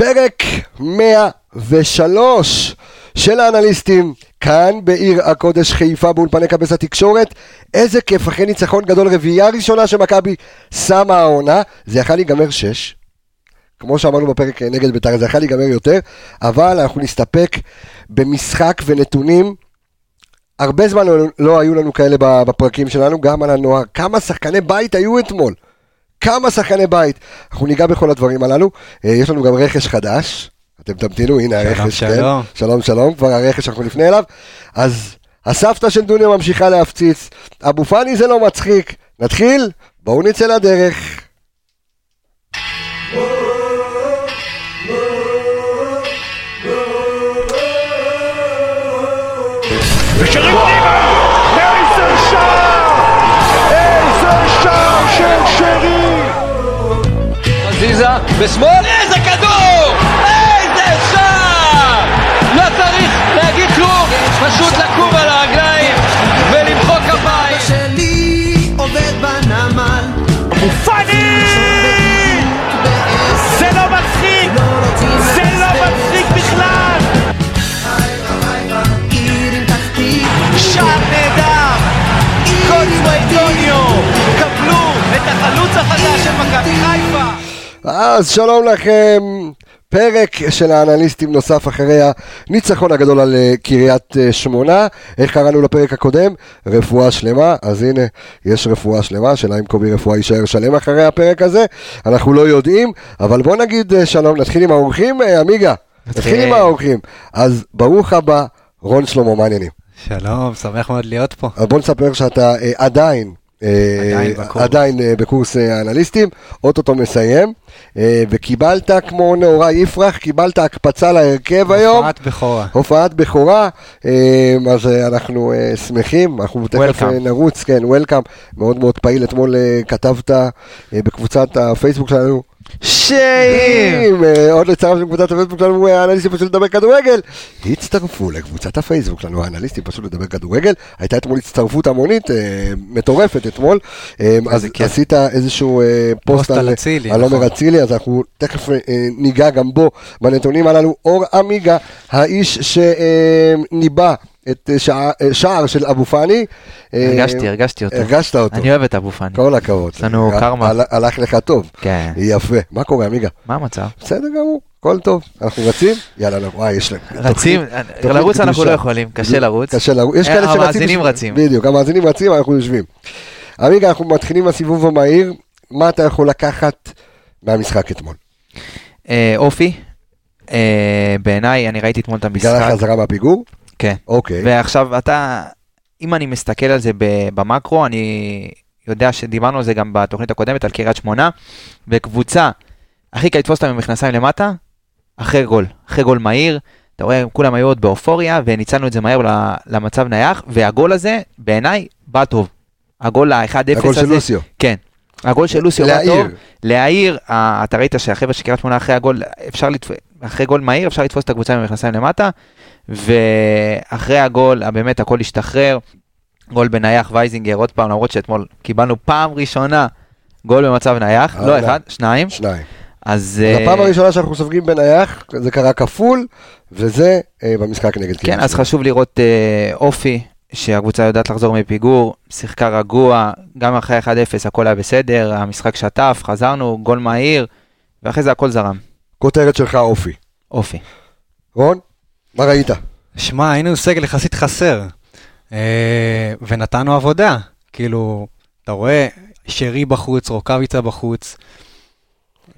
פרק 103 של האנליסטים, כאן בעיר הקודש חיפה באולפני קבס התקשורת. איזה כיף, אחרי ניצחון גדול, רביעייה ראשונה שמכבי שמה העונה, זה יכל להיגמר 6. כמו שאמרנו בפרק נגד בית"ר, זה יכול להיגמר יותר, אבל אנחנו נסתפק במשחק ונתונים. הרבה זמן לא, לא היו לנו כאלה בפרקים שלנו, גם על הנוער. כמה שחקני בית היו אתמול? כמה שחקני בית? אנחנו ניגע בכל הדברים הללו. אה, יש לנו גם רכש חדש. אתם תמתינו, הנה הרכש. שלום, שלום. כן. שלום, שלום, כבר הרכש אנחנו נפנה אליו. אז הסבתא של דוניו ממשיכה להפציץ. אבו פאני זה לא מצחיק. נתחיל? בואו נצא לדרך. ושרים פנימה! חזיזה אז שלום לכם, פרק של האנליסטים נוסף אחרי הניצחון הגדול על אה, קריית אה, שמונה. איך קראנו לפרק הקודם? רפואה שלמה. אז הנה, יש רפואה שלמה, שאלה אם קובי רפואה יישאר שלם אחרי הפרק הזה. אנחנו לא יודעים, אבל בוא נגיד אה, שלום, נתחיל עם האורחים, עמיגה. נתחיל עם האורחים. אז ברוך הבא, רון שלמה, מה העניינים? שלום, שמח מאוד להיות פה. אז בוא נספר שאתה אה, עדיין, עדיין בקורס. עדיין אה, בקורס אה, האנליסטים, אוטוטו מסיים, אה, וקיבלת כמו נאורי יפרח, קיבלת הקפצה להרכב היום. הופעת בכורה. הופעת בכורה, אה, אז אה, אנחנו אה, שמחים, אנחנו תכף Welcome. אה, נרוץ, כן, וולקאם, מאוד מאוד פעיל, אתמול אה, כתבת אה, בקבוצת הפייסבוק שלנו. שאים! אה, עוד לצרף לקבוצת הפייסבוק שלנו, אה, האנליסטים פשוט לדבר כדורגל. הצטרפו לקבוצת הפייסבוק שלנו, האנליסטים פשוט לדבר כדורגל. הייתה אתמול הצטרפות המונית, אה, מטורפת אתמול. אז. עשית איזשהו פוסט על עומר נכון. אצילי, אז אנחנו תכף ניגע גם בו בנתונים הללו. אור עמיגה, האיש שניבא את אה, אה, שער של אבו פאני. אה, הרגשתי, הרגשתי אותו. הרגשת אותו. אני אוהב את אבו פאני. כל הכבוד. יש לנו קרמה. הל- הלך לך טוב. כן. יפה. מה קורה, עמיגה? מה המצב? בסדר גמור, הכל טוב. אנחנו רצים? יאללה, לא, וואי, יש להם. רצים, לרוץ אנחנו. לא יכולים, קשה לרוץ. קשה לרוץ. יש כאלה שרצים. המאזינים רצים. בדיוק, המאזינים רצים, אנחנו יושבים. עמיגה, אנחנו מתחילים בסיבוב המהיר. מה אתה יכול לקחת מהמשחק אתמול? אופי, בעיניי, אני ראיתי אתמול את בגלל המשחק. החזרה מהפיגור? כן. אוקיי. ועכשיו אתה, אם אני מסתכל על זה במקרו, אני יודע שדיברנו על זה גם בתוכנית הקודמת, על קריית שמונה, וקבוצה, הכי קל לתפוס אותם עם מכנסיים למטה, אחרי גול, אחרי גול מהיר, אתה רואה, כולם היו עוד באופוריה, וניצלנו את זה מהר למצב נייח, והגול הזה, בעיניי, בא טוב. הגול ה-1-0 הזה, הגול של לוסיו. כן. הגול של לוסיו בא. טוב, להעיר, אתה ראית שהחבר'ה של קריית שמונה אחרי הגול, אפשר לתפוס, אחרי גול מהיר אפשר לתפוס את הקבוצה עם המכנסיים למטה, ואחרי הגול, באמת הכל השתחרר, גול בנייח וייזינגר עוד פעם, למרות שאתמול קיבלנו פעם ראשונה גול במצב נייח, לא. אחד, שניים, שניים. אז... אז אה, הפעם הראשונה שאנחנו סופגים בנייח, זה קרה כפול, וזה אה, במשחק נגד קריית כן, אז. חשוב לראות אה, אופי, שהקבוצה יודעת לחזור מפיגור, שיחקה רגוע, גם אחרי 1-0 הכל היה בסדר, המשחק שטף, חזרנו, גול מהיר, ואחרי זה הכל זרם. כותרת שלך אופי. אופי. רון, מה ראית? שמע, היינו סגל יחסית חסר, אה, ונתנו עבודה. כאילו, אתה רואה, שרי בחוץ, רוקאביצה בחוץ.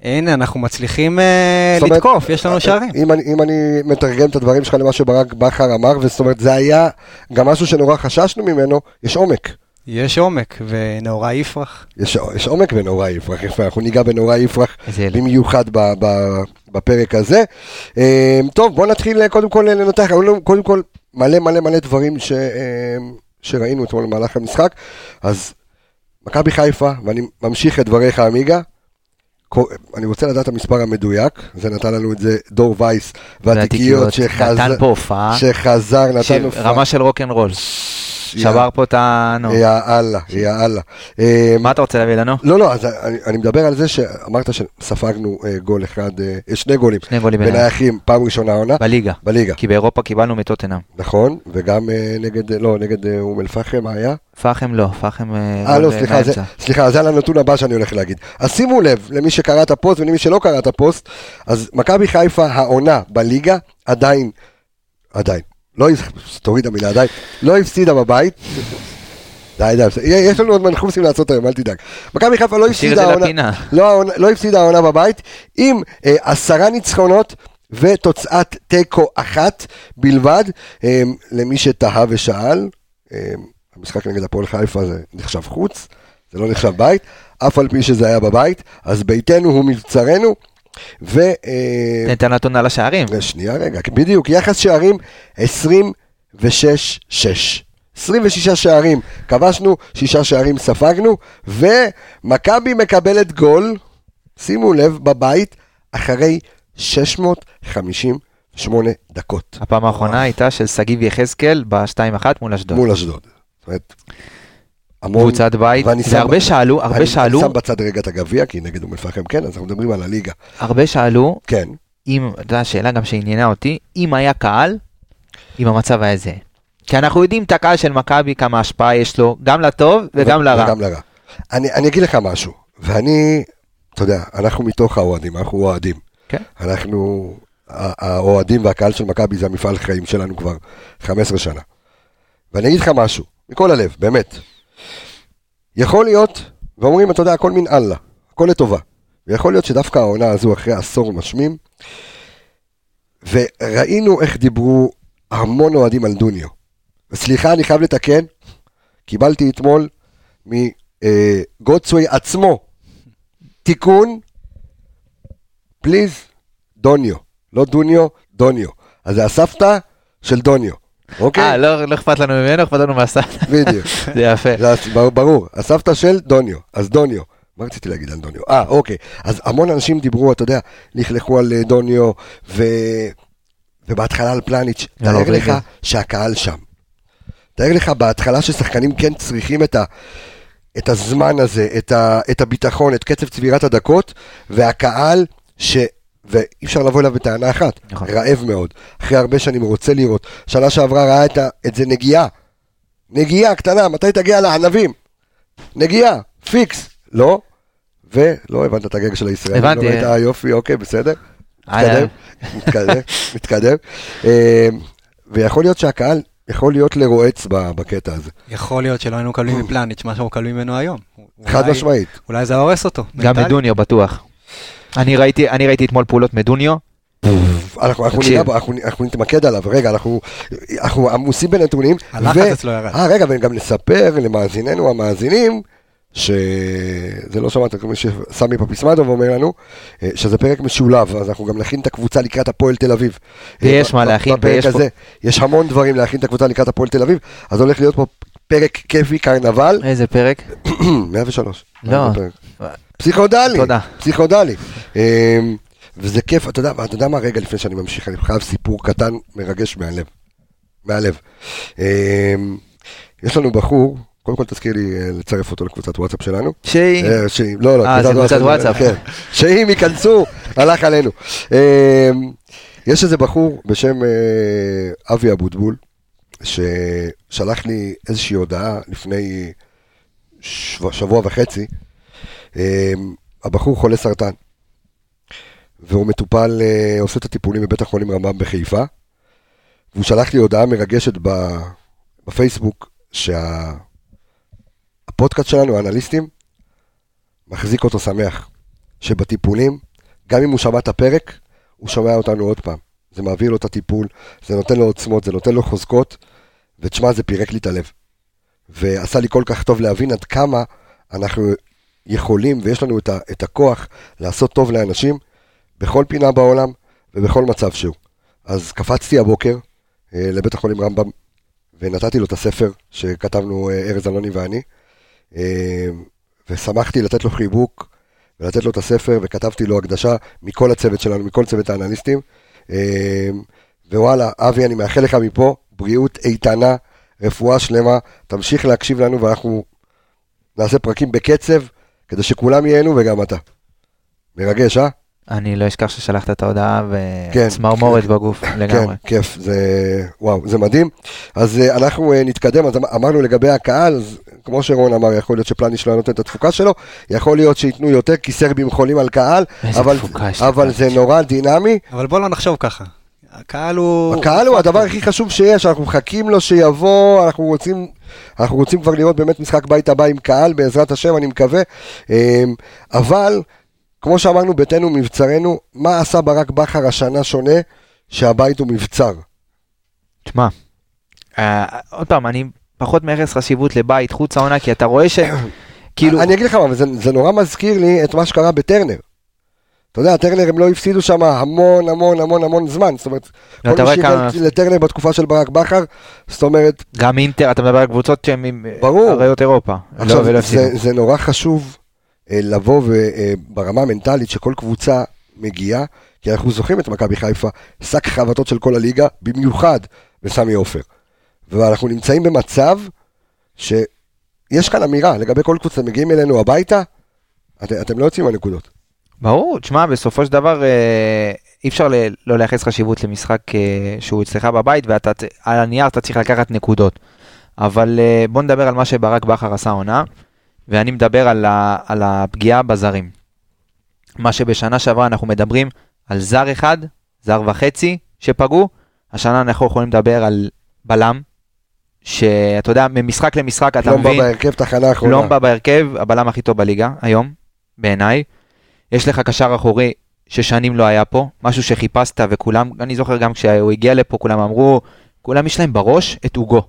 הנה, אנחנו מצליחים אה, אומרת, לתקוף, יש לנו שערים. אם אני, אם אני מתרגם את הדברים שלך למה שברק בכר אמר, וזאת אומרת, זה היה גם משהו שנורא חששנו ממנו, יש עומק. יש עומק, ונאורי יפרח. יש, יש עומק בנורא יפרח, יפה, אנחנו ניגע בנורא יפרח. במיוחד ב, ב, בפרק הזה. אה, טוב, בוא נתחיל אה, קודם כל לנתח, היו לנו קודם כל מלא מלא מלא דברים ש, אה, שראינו אתמול במהלך המשחק. אז מכבי חיפה, ואני ממשיך את דבריך עמיגה, אני רוצה לדעת את המספר המדויק, זה נתן לנו את זה דור וייס והתיקיות שחזר, נתן פה הופעה, שחזר, נתן הופעה. רמה של רוקנרול. שבר פה את ה... נו. יא אללה, יא אללה. אה, מה אתה רוצה להביא לנו? לא, לא, אז אני, מדבר על זה שאמרת שספגנו אה, גול אחד, אה, שני גולים. שני גולים בנייחים, פעם ראשונה העונה. בליגה. בליגה, כי באירופה קיבלנו מטוטנאם. נכון, וגם נגד, לא, נגד אום אל-פחם, היה? פחם לא, פחם... אה, לא, סליחה, זה, סליחה, זה על הנתון הבא שאני הולך להגיד. אז שימו לב, למי שקרא את הפוסט ולמי שלא קרא את הפוסט, אז מכבי חיפה העונה בליגה עדיין, עדיין, לא, תוריד המילה עדיין, לא הפסידה בבית. די, די, יש לנו עוד מנחוסים לעשות היום, אל תדאג. מכבי חיפה לא הפסידה העונה. לא, לא הפסידה העונה בבית, עם אה, עשרה ניצחונות ותוצאת תיקו אחת בלבד. אה, למי שתהה ושאל, אה, המשחק נגד הפועל חיפה זה נחשב חוץ, זה לא נחשב בית, אף על פי שזה היה בבית, אז ביתנו הוא מבצרנו, ו... אה, תן את הנתון על השערים. שנייה רגע, בדיוק, יחס שערים 26-6. 26 שערים כבשנו, 6 שערים ספגנו, ומכבי מקבלת גול, שימו לב, בבית, אחרי 658 דקות הפעם האחרונה הייתה של שגיב יחזקאל ב-2-1 מול אשדוד. מול אשדוד. זאת אומרת, המון... קבוצת בית, שם- והרבה שאלו, הרבה אני שאלו, שם בצד רגע את הגביע, כי נגד אום אל-פחם כן, אז אנחנו מדברים על הליגה. הרבה שאלו, כן, אם, אתה יודע, שאלה גם שעניינה אותי, אם היה קהל, אם המצב היה זהה. כי אנחנו יודעים את הקהל של מכבי, כמה השפעה יש לו, גם לטוב וגם ו- לרע. וגם לרע. אני, אני אגיד לך משהו, ואני, אתה יודע, אנחנו מתוך האוהדים, אנחנו אוהדים. כן. אנחנו, האוהדים והקהל של מכבי זה המפעל חיים שלנו כבר 15 שנה. ואני אגיד לך משהו, מכל הלב, באמת. יכול להיות, ואומרים, אתה יודע, הכל מן אללה, הכל לטובה. ויכול להיות שדווקא העונה הזו, אחרי עשור משמים, וראינו איך דיברו המון אוהדים על דוניו. וסליחה, אני חייב לתקן, קיבלתי אתמול מגודסווי עצמו תיקון, פליז, דוניו. לא דוניו, דוניו. אז זה הסבתא של דוניו, אוקיי? אה, לא לא אכפת לנו ממנו, אכפת לנו מהסבתא. בדיוק. זה יפה. ברור, הסבתא של דוניו, אז דוניו. מה רציתי להגיד על דוניו? אה, אוקיי. אז המון אנשים דיברו, אתה יודע, לכלכו על אה, דוניו, ו... ובהתחלה על פלניץ'. תאר לך גם. שהקהל שם. תאר לך בהתחלה ששחקנים כן צריכים את, ה... את הזמן הזה, את, ה... את הביטחון, את קצב צבירת הדקות, והקהל ש... ואי אפשר לבוא אליו בטענה אחת, נכון. רעב מאוד, אחרי הרבה שנים רוצה לראות, שנה שעברה ראה את, ה... את זה נגיעה, נגיעה קטנה, מתי תגיע לענבים? נגיעה, פיקס, לא, ולא הבנת את הגג של הישראלים, הבנתי. לא ראית, אה, יופי, אוקיי, בסדר, אה, מתקדם, מתקדם, מתקדם, אה, ויכול להיות שהקהל יכול להיות לרועץ בקטע הזה, יכול להיות שלא היינו מקבלים מפלניץ' מה שאנחנו מקבלים ממנו היום. חד משמעית. אולי זה הורס אותו. גם. מדוניו בטוח. אני ראיתי אני ראיתי אתמול פעולות מדוניו, אנחנו, אנחנו, בו, אנחנו, אנחנו נתמקד עליו, רגע, אנחנו, אנחנו עמוסים בנתונים. הלחץ אצלו ירד. אה, רגע, וגם נספר למאזיננו המאזינים, שזה לא שמעת, כמו שסמי פפיסמדוב אומר לנו, אה, שזה פרק משולב, אז אנחנו גם נכין את הקבוצה לקראת הפועל תל אביב. ויש אה, מה ב- להכין, בפרק ויש פה- הזה, יש המון דברים להכין את הקבוצה לקראת הפועל תל אביב, אז הולך להיות פה פרק כיפי, קרנבל, איזה פרק. 103. לא. פסיכודלי, תודה. פסיכודלי. אמ, וזה כיף, אתה יודע, אתה יודע מה, רגע לפני שאני ממשיך, אני חייב סיפור קטן מרגש מהלב. מהלב. אמ, יש לנו בחור, קודם כל תזכיר לי אה, לצרף אותו לקבוצת וואטסאפ שלנו. שהיא, אה, שאם, לא, לא, אה, קבוצת וואטסאפ. כן. שאם ייכנסו, הלך עלינו. אמ, יש איזה בחור בשם אבי אבוטבול, ששלח לי איזושהי הודעה לפני שבוע וחצי. אמ, הבחור חולה סרטן, והוא מטופל, אה, עושה את הטיפולים בבית החולים רמב"ם בחיפה, והוא שלח לי הודעה מרגשת בפייסבוק, שהפודקאסט שלנו, האנליסטים, מחזיק אותו שמח. שבטיפולים, גם אם הוא שמע את הפרק, הוא שומע אותנו עוד פעם. זה מעביר לו את הטיפול, זה נותן לו עוצמות, זה נותן לו חוזקות, ותשמע, זה פירק לי את הלב. ועשה לי כל כך טוב להבין עד כמה אנחנו יכולים ויש לנו את, ה, את הכוח לעשות טוב לאנשים בכל פינה בעולם ובכל מצב שהוא. אז קפצתי הבוקר אה, לבית החולים רמב"ם ונתתי לו את הספר שכתבנו אה, ארז אלוני ואני, אה, ושמחתי לתת לו חיבוק ולתת לו את הספר וכתבתי לו הקדשה מכל הצוות שלנו, מכל צוות האנליסטים. אה, ווואלה, אבי, אני מאחל לך מפה בריאות איתנה, רפואה שלמה, תמשיך להקשיב לנו ואנחנו נעשה פרקים בקצב, כדי שכולם ייהנו וגם אתה. מרגש, אה? אני לא אשכח ששלחת את ההודעה כן, וצמרמורת כן. בגוף לגמרי. כן, כיף, זה, וואו, זה מדהים. אז אה, אנחנו אה, נתקדם, אז אמ- אמרנו לגבי הקהל, אז כמו שרון אמר, יכול להיות שפלניש לא נותן את התפוקה שלו, יכול להיות שייתנו יותר, כי סרבים חולים על קהל, אבל. זה נורא דינמי. אבל בוא לא נחשוב ככה. הקהל הוא... הקהל הוא הדבר הכי חשוב שיש, אנחנו מחכים לו שיבוא, אנחנו רוצים, אנחנו רוצים כבר לראות באמת משחק בית הבא עם קהל, בעזרת השם, אני מקווה. אמ, אבל, כמו שאמרנו, ביתנו מבצרנו, מה עשה ברק בכר השנה שונה, שהבית הוא מבצר? תשמע, אה, עוד פעם, אני פחות מייחס חשיבות לבית חוץ העונה, כי אתה רואה ש... כאילו, אני אגיד לך מה, אבל זה, זה נורא מזכיר לי את מה שקרה בטרנר. אתה יודע, טרנר הם לא הפסידו שם המון המון המון המון זמן, זאת אומרת, כל מי שהגיע לטרנר בתקופה של ברק בכר, זאת אומרת, גם אינטר, אתה מדבר על קבוצות שהן עם. אריות אירופה. עכשיו, לא, ולא הפסידו. זה, זה נורא חשוב אה, לבוא וברמה המנטלית שכל קבוצה מגיעה, כי אנחנו זוכרים את מכבי חיפה, שק חבטות של כל הליגה, במיוחד בסמי עופר. ואנחנו נמצאים במצב שיש כאן אמירה לגבי כל קבוצה, מגיעים אלינו הביתה, את, אתם לא יוצאים מהנקודות. ברור, תשמע, בסופו של דבר אה, אי אפשר ל- לא לייחס חשיבות למשחק אה, שהוא אצלך בבית, ואתה צ- על הנייר אתה צריך לקחת נקודות. אבל אה, בוא נדבר על מה שברק בכר עשה עונה, ואני מדבר על, ה, על הפגיעה בזרים. מה שבשנה שעברה אנחנו מדברים על זר אחד, זר וחצי שפגעו, השנה אנחנו יכולים לדבר על בלם, שאתה יודע, ממשחק למשחק אתה לומבה מבין, בהרכב תחנה האחרונה. לומבה בהרכב, הבלם הכי טוב בליגה היום, בעיניי. יש לך קשר אחורי ששנים לא היה פה, משהו שחיפשת וכולם, אני זוכר גם כשהוא הגיע לפה, כולם אמרו, כולם יש להם בראש את אוגו.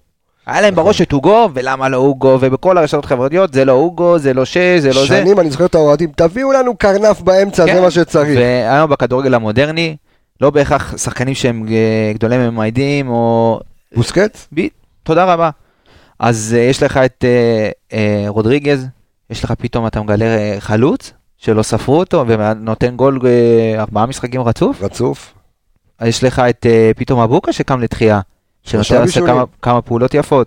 היה להם נכון. בראש את אוגו, ולמה לא אוגו, ובכל הרשתות החברתיות זה לא אוגו, זה לא שש, זה לא זה. שנים אני זוכר את האוהדים, תביאו לנו קרנף באמצע, כן. זה מה שצריך. והיום בכדורגל המודרני, לא בהכרח שחקנים שהם אה, גדולי ממיידים, או בוסקץ? ב... תודה רבה. אז uh, יש לך את uh, uh, רודריגז, יש לך פתאום, אתה מגלה חלוץ, שלא ספרו אותו, ונותן גול uh, ארבעה משחקים רצוף. רצוף. יש לך את uh, פתאום אבוקה שקם לתחייה, שנותן בישולים. כמה, כמה פעולות יפות.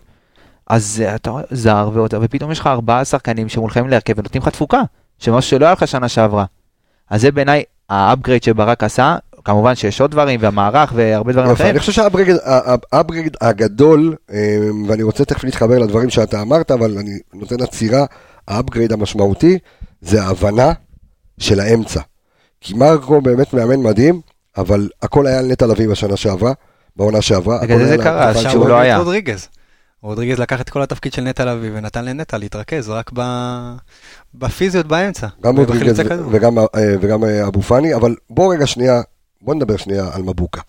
אז uh, אתה רואה, זר, ועוד, ופתאום יש לך ארבעה שחקנים שמולכים להרכב ונותנים לך תפוקה, שמשהו שלא היה לך שנה שעברה. אז זה בעיניי ה upgrade שברק עשה, כמובן שיש עוד דברים, והמערך והרבה דברים אחרים. אני חושב שה upgrade הגדול, אה, ואני רוצה תכף להתחבר לדברים שאתה אמרת, אבל אני נותן עצירה, ה upgrade המשמעותי זה ההבנה של האמצע. כי מרקו באמת מאמן מדהים, אבל הכל היה על נטע לביא בשנה שעברה, בעונה שעברה. בגלל זה קרה, לא הוא הביא היה. רודריגז. רודריגז לקח את כל התפקיד של נטע לביא ונתן לנטע להתרכז רק ב... בפיזיות באמצע. גם רודריגז. וגם, אה, וגם אה, אבו פאני, אבל בוא רגע שנייה, בוא נדבר שנייה על מבוקה.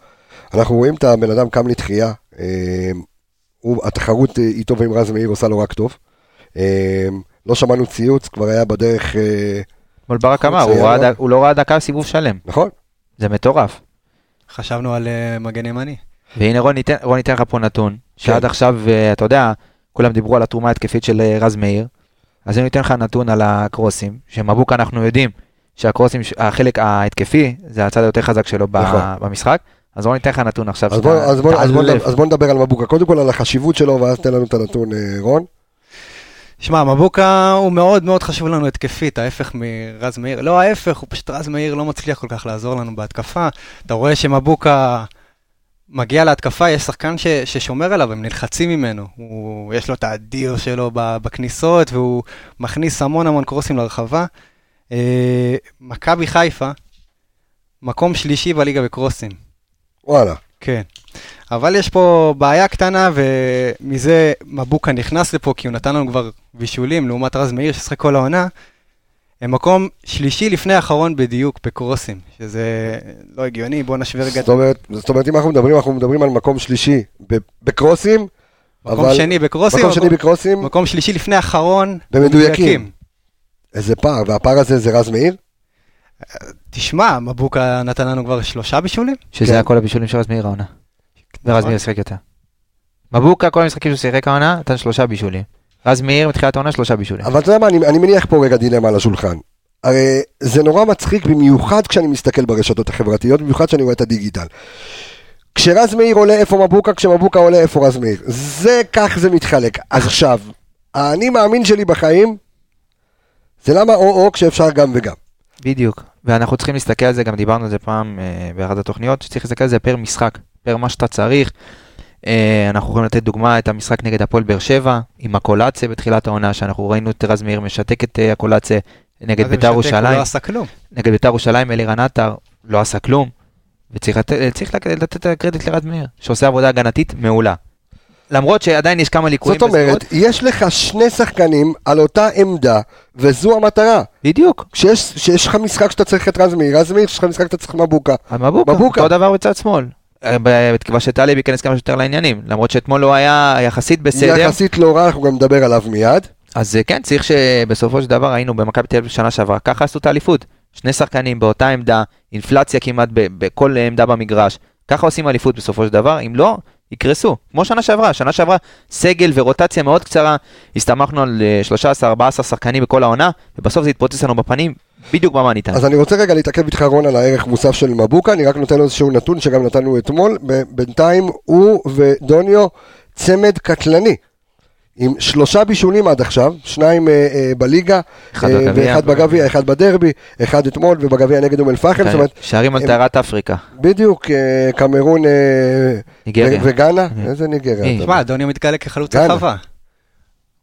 אנחנו רואים את הבן אדם קם לתחייה, אה, הוא, התחרות אה, איתו ועם רז מאיר עושה לו רק טוב. אה, לא שמענו ציוץ, כבר היה בדרך, אה, אבל ברק אמר, הוא ראה היה- דק- הוא לא ראה דקה סיבוב שלם, נכון? זה מטורף. חשבנו על אה, מגן ימני. והנה רון ניתן, רון ניתן לך פה נתון, שעד כן. עכשיו, אה, אתה יודע, כולם דיברו על התרומה ההתקפית של אה, רז מאיר, אז אני אתן לך נתון על הקרוסים, שמבוקה אנחנו יודעים שהקרוסים, החלק ההתקפי, זה הצד היותר חזק שלו ב- נכון. במשחק, אז רון ניתן לך נתון עכשיו, אז בוא, שאתה אז, בוא, אז, בוא. אז בוא נדבר על מבוקה. קודם כל על החשיבות שלו, ואז תן לנו את הנתון, רון. שמע, מבוקה הוא מאוד מאוד חשוב לנו התקפית, ההפך מרז מאיר. לא ההפך, הוא פשוט רז מאיר לא מצליח כל כך לעזור לנו בהתקפה. אתה רואה שמבוקה מגיע להתקפה, יש שחקן ש, ששומר עליו, הם נלחצים ממנו. הוא, יש לו את האדיר שלו בכניסות, והוא מכניס המון המון קרוסים לרחבה. אה, מכבי חיפה, מקום שלישי בליגה בקרוסים. וואלה. כן. אבל יש פה בעיה קטנה, ומזה מבוקה נכנס לפה, כי הוא נתן לנו כבר בישולים, לעומת רז מאיר ששיחק כל העונה. הם מקום שלישי לפני האחרון בדיוק בקרוסים, שזה לא הגיוני, בואו נשווה רגע. זאת אומרת, זאת אומרת, אם אנחנו מדברים, אנחנו מדברים על מקום שלישי ב- בקרוסים, מקום אבל- שני בקרוסים, מקום שני בקרוסים, מקום שלישי לפני האחרון במדויקים. איזה פער, והפער הזה זה רז מאיר? תשמע, מבוקה נתן לנו כבר שלושה בישולים? שזה כן. היה כל הבישולים של רז מאיר העונה. ורז נכון. מאיר שיחק יותר. מבוקה, כל המשחקים שהוא שיחק העונה, נתן שלושה בישולים. רז מאיר מתחילת העונה שלושה בישולים. אבל אתה יודע מה, אני, אני מניח פה רגע דילמה על השולחן. הרי זה נורא מצחיק, במיוחד כשאני מסתכל ברשתות החברתיות, במיוחד כשאני רואה את הדיגיטל. כשרז מאיר עולה איפה מבוקה, כשמבוקה עולה איפה רז מאיר. זה, כך זה מתחלק. עכשיו, האני מאמין שלי בחיים, זה למה או-או כשאפשר גם וגם. בדיוק. ואנחנו צריכים להסתכל על זה, גם דיברנו על זה פעם אה, באחת התוכניות, שצריך להסתכל על זה פר משחק, פר מה שאתה צריך. אה, אנחנו יכולים לתת דוגמה את המשחק נגד הפועל באר שבע, עם הקולציה בתחילת העונה, שאנחנו ראינו את רז מאיר משתק את אה, הקולציה נגד בית"ר? הוא ירושלים. לא עשה כלום. נגד בית"ר ירושלים אלירן עטר לא עשה כלום, וצריך לתת, צריך לתת את הקרדיט לרז מאיר, שעושה עבודה הגנתית מעולה. למרות שעדיין יש כמה ליקויים זאת אומרת, יש לך שני שחקנים על אותה עמדה, וזו המטרה. בדיוק. כשיש שיש לך משחק שאתה צריך את רז מאיר, רז מאיר, כשיש לך משחק שאתה צריך מבוקה. מבוקה, מבוקה. אותו דבר בצד שמאל. אה, בתקווה שטלב ייכנס כמה שיותר לעניינים, למרות שאתמול הוא היה יחסית בסדר. יחסית לא רע, אנחנו גם נדבר עליו מיד. אז אה, כן, צריך שבסופו של דבר היינו במכבי תל אביב שנה שעברה, ככה עשו את האליפות. שני שחקנים באותה עמדה, אינפלציה כמעט ב- בכל עמדה במגרש. ככה עושים אליפות בסופו של דבר, אם לא, יקרסו. כמו שנה שעברה, שנה שעברה סגל ורוטציה מאוד קצרה, הסתמכנו על אה, 13-14 שחקנים בכל העונה, ובסוף זה התפוצץ לנו בפנים, בדיוק במאני טיים. אז אני רוצה רגע להתעכב איתך רון על הערך מוסף של מבוקה, אני רק נותן לו איזשהו נתון שגם נתנו אתמול, בינתיים הוא ודוניו צמד קטלני. עם שלושה בישולים עד עכשיו, שניים אה, אה, בליגה, אחד אה, בגביע. ואחד בגביע, אחד בדרבי, אחד אתמול ובגביע נגד אום אל-פחם, זאת אומרת, שערים על טהרת אפריקה. בדיוק, אה, קמרון אה, ניגריה. וגאנה, איזה ניגריה? תשמע, דוניו מתגלה כחלוץ. רחבה.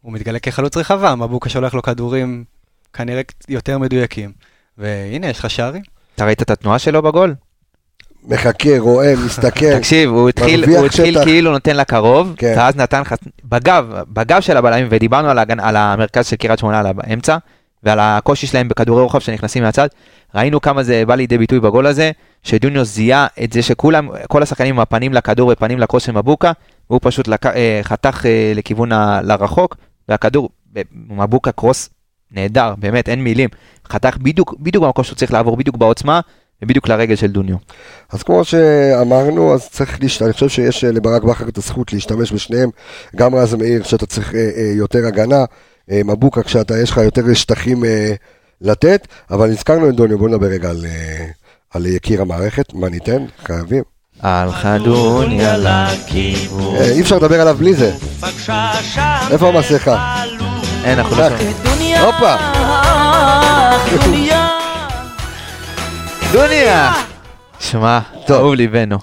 הוא מתגלה כחלוץ רחבה, מבוקה שולח לו כדורים כנראה יותר מדויקים. והנה, יש לך שערים. אתה ראית את התנועה שלו בגול? מחכה, רואה, מסתכל, תקשיב, הוא התחיל, הוא התחיל שטח. כאילו נותן לקרוב, כן. ואז נתן לך בגב, בגב של הבלמים, ודיברנו על, הגנ... על המרכז של קריית שמונה, על האמצע, ועל הקושי שלהם בכדורי רוחב שנכנסים מהצד. ראינו כמה זה בא לידי ביטוי בגול הזה, שדוניו זיהה את זה שכולם, כל השחקנים עם הפנים לכדור ופנים לקרוס של מבוקה, והוא פשוט לק... אה, חתך אה, לכיוון ה... לרחוק, והכדור, מבוקה קרוס נהדר, באמת, אין מילים. חתך בדיוק, בדיוק במקום שהוא צריך לעבור, בדיוק בעוצמה, ובדיוק לרגל של דוניו. אז כמו שאמרנו, אז צריך להשתמש, אני חושב שיש אה, לברק בכר את הזכות להשתמש בשניהם, גם רז מאיר שאתה צריך אה, אה, יותר הגנה, אה, מבוקה כשאתה, יש לך יותר שטחים אה, לתת, אבל הזכרנו את דוניו, בואו נדבר רגע על, אה, על יקיר המערכת, מה ניתן? חייבים. על חדוניה לכיוון. אי אפשר לדבר עליו בלי זה. איפה המסכה? אין, אנחנו לא. שומעים. הופה, דוניה! שמע, טוב. אהוב ליבנו.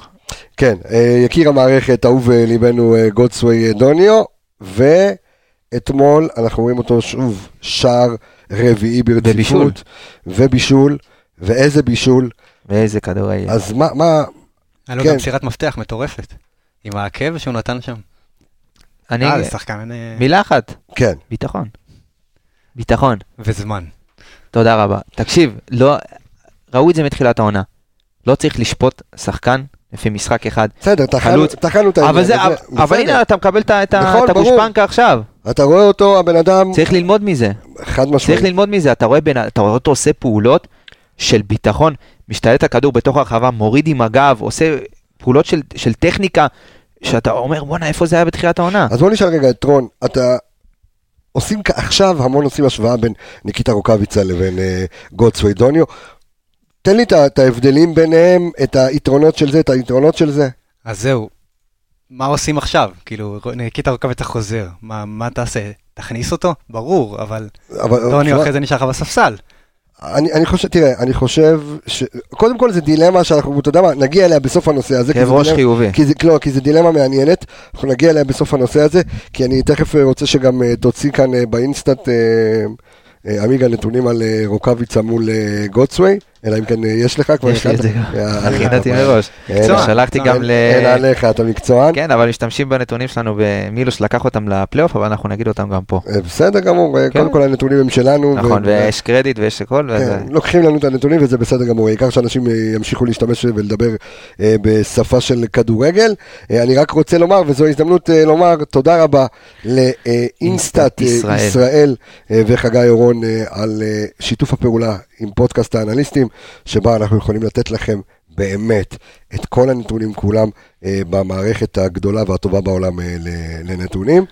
כן, אה, יקיר המערכת, אהוב אה, ליבנו אה, גודסווי דוניו, ואתמול אנחנו רואים אותו שוב, שער רביעי ברציפות, ובישול. ואיזה בישול, ואיזה כדורי... אז מה, מה, היה לו כן. גם מסירת מפתח מטורפת. עם העקב שהוא נתן שם. אני... אה, לשחקן אה, מילה אחת, כן, ביטחון. ביטחון. וזמן. תודה רבה. תקשיב, לא... ראו את זה מתחילת העונה. לא צריך לשפוט שחקן לפי משחק אחד. בסדר. טחנו את העניין, אבל זה... הזה, אבל. הנה, אתה מקבל את נכון. הגושפנקה עכשיו. אתה רואה אותו, הבן אדם, צריך ללמוד מזה. חד צריך משמעית, ללמוד מזה. אתה רואה בין- אתה רואה אותו עושה פעולות של ביטחון, משתלט את הכדור בתוך הרחבה, מוריד עם הגב, עושה פעולות של- של טכניקה, שאתה אומר, בואנה, איפה זה היה בתחילת העונה? אז בוא נשאל רגע את רון, אתה, עושים עכשיו המון עושים השוואה בין ניקיטה רוקאביצה לבין אה, גודסווי דוניו, תן לי את ההבדלים ביניהם, את היתרונות של זה, את היתרונות של זה. אז זהו. מה עושים עכשיו? כאילו, ניקיטה רוקאביצה חוזר. מה מה תעשה? תכניס אותו? ברור, אבל אבל דוניו אחרי זה נשאר לך בספסל. אני, אני חושב, תראה, אני חושב, ש... קודם כל זה דילמה שאנחנו, אתה יודע מה, נגיע אליה בסוף הנושא הזה. כאב ראש חיובי. כי זה, לא, כי זה דילמה מעניינת, אנחנו נגיע אליה בסוף הנושא הזה, כי אני תכף אה, רוצה שגם אה, תוציא כאן אה, באינסטנט, עמיגה, נתונים על רוקאביצה מול גודסווי, אלא אם כן אה, יש לך כבר יש לי את זה. יאללה, הכינתי אבל- מראש. אין, שלחתי. גם ל... אין עליך, אתה מקצוען. כן, אבל משתמשים בנתונים שלנו במילוש לקח אותם לפלייאוף, אבל אנחנו נגיד אותם גם פה. אה, בסדר גמור, אה, כן. קודם כל הנתונים הם שלנו. נכון, ויש קרדיט ויש הכל. כן, לוקחים לנו את הנתונים וזה בסדר גמור, העיקר שאנשים אה, ימשיכו להשתמש ולדבר אה, בשפה של כדורגל. אה, אני רק רוצה לומר, וזו הזדמנות אה, לומר תודה רבה לאינסטאט אה, ישראל. אה, וחגי אורון אה, על אה, שיתוף הפעולה עם פודקאסט האנליסטים, שבה אנחנו יכולים לתת לכם באמת את כל הנתונים כולם אה, במערכת הגדולה והטובה בעולם אה, לנתונים.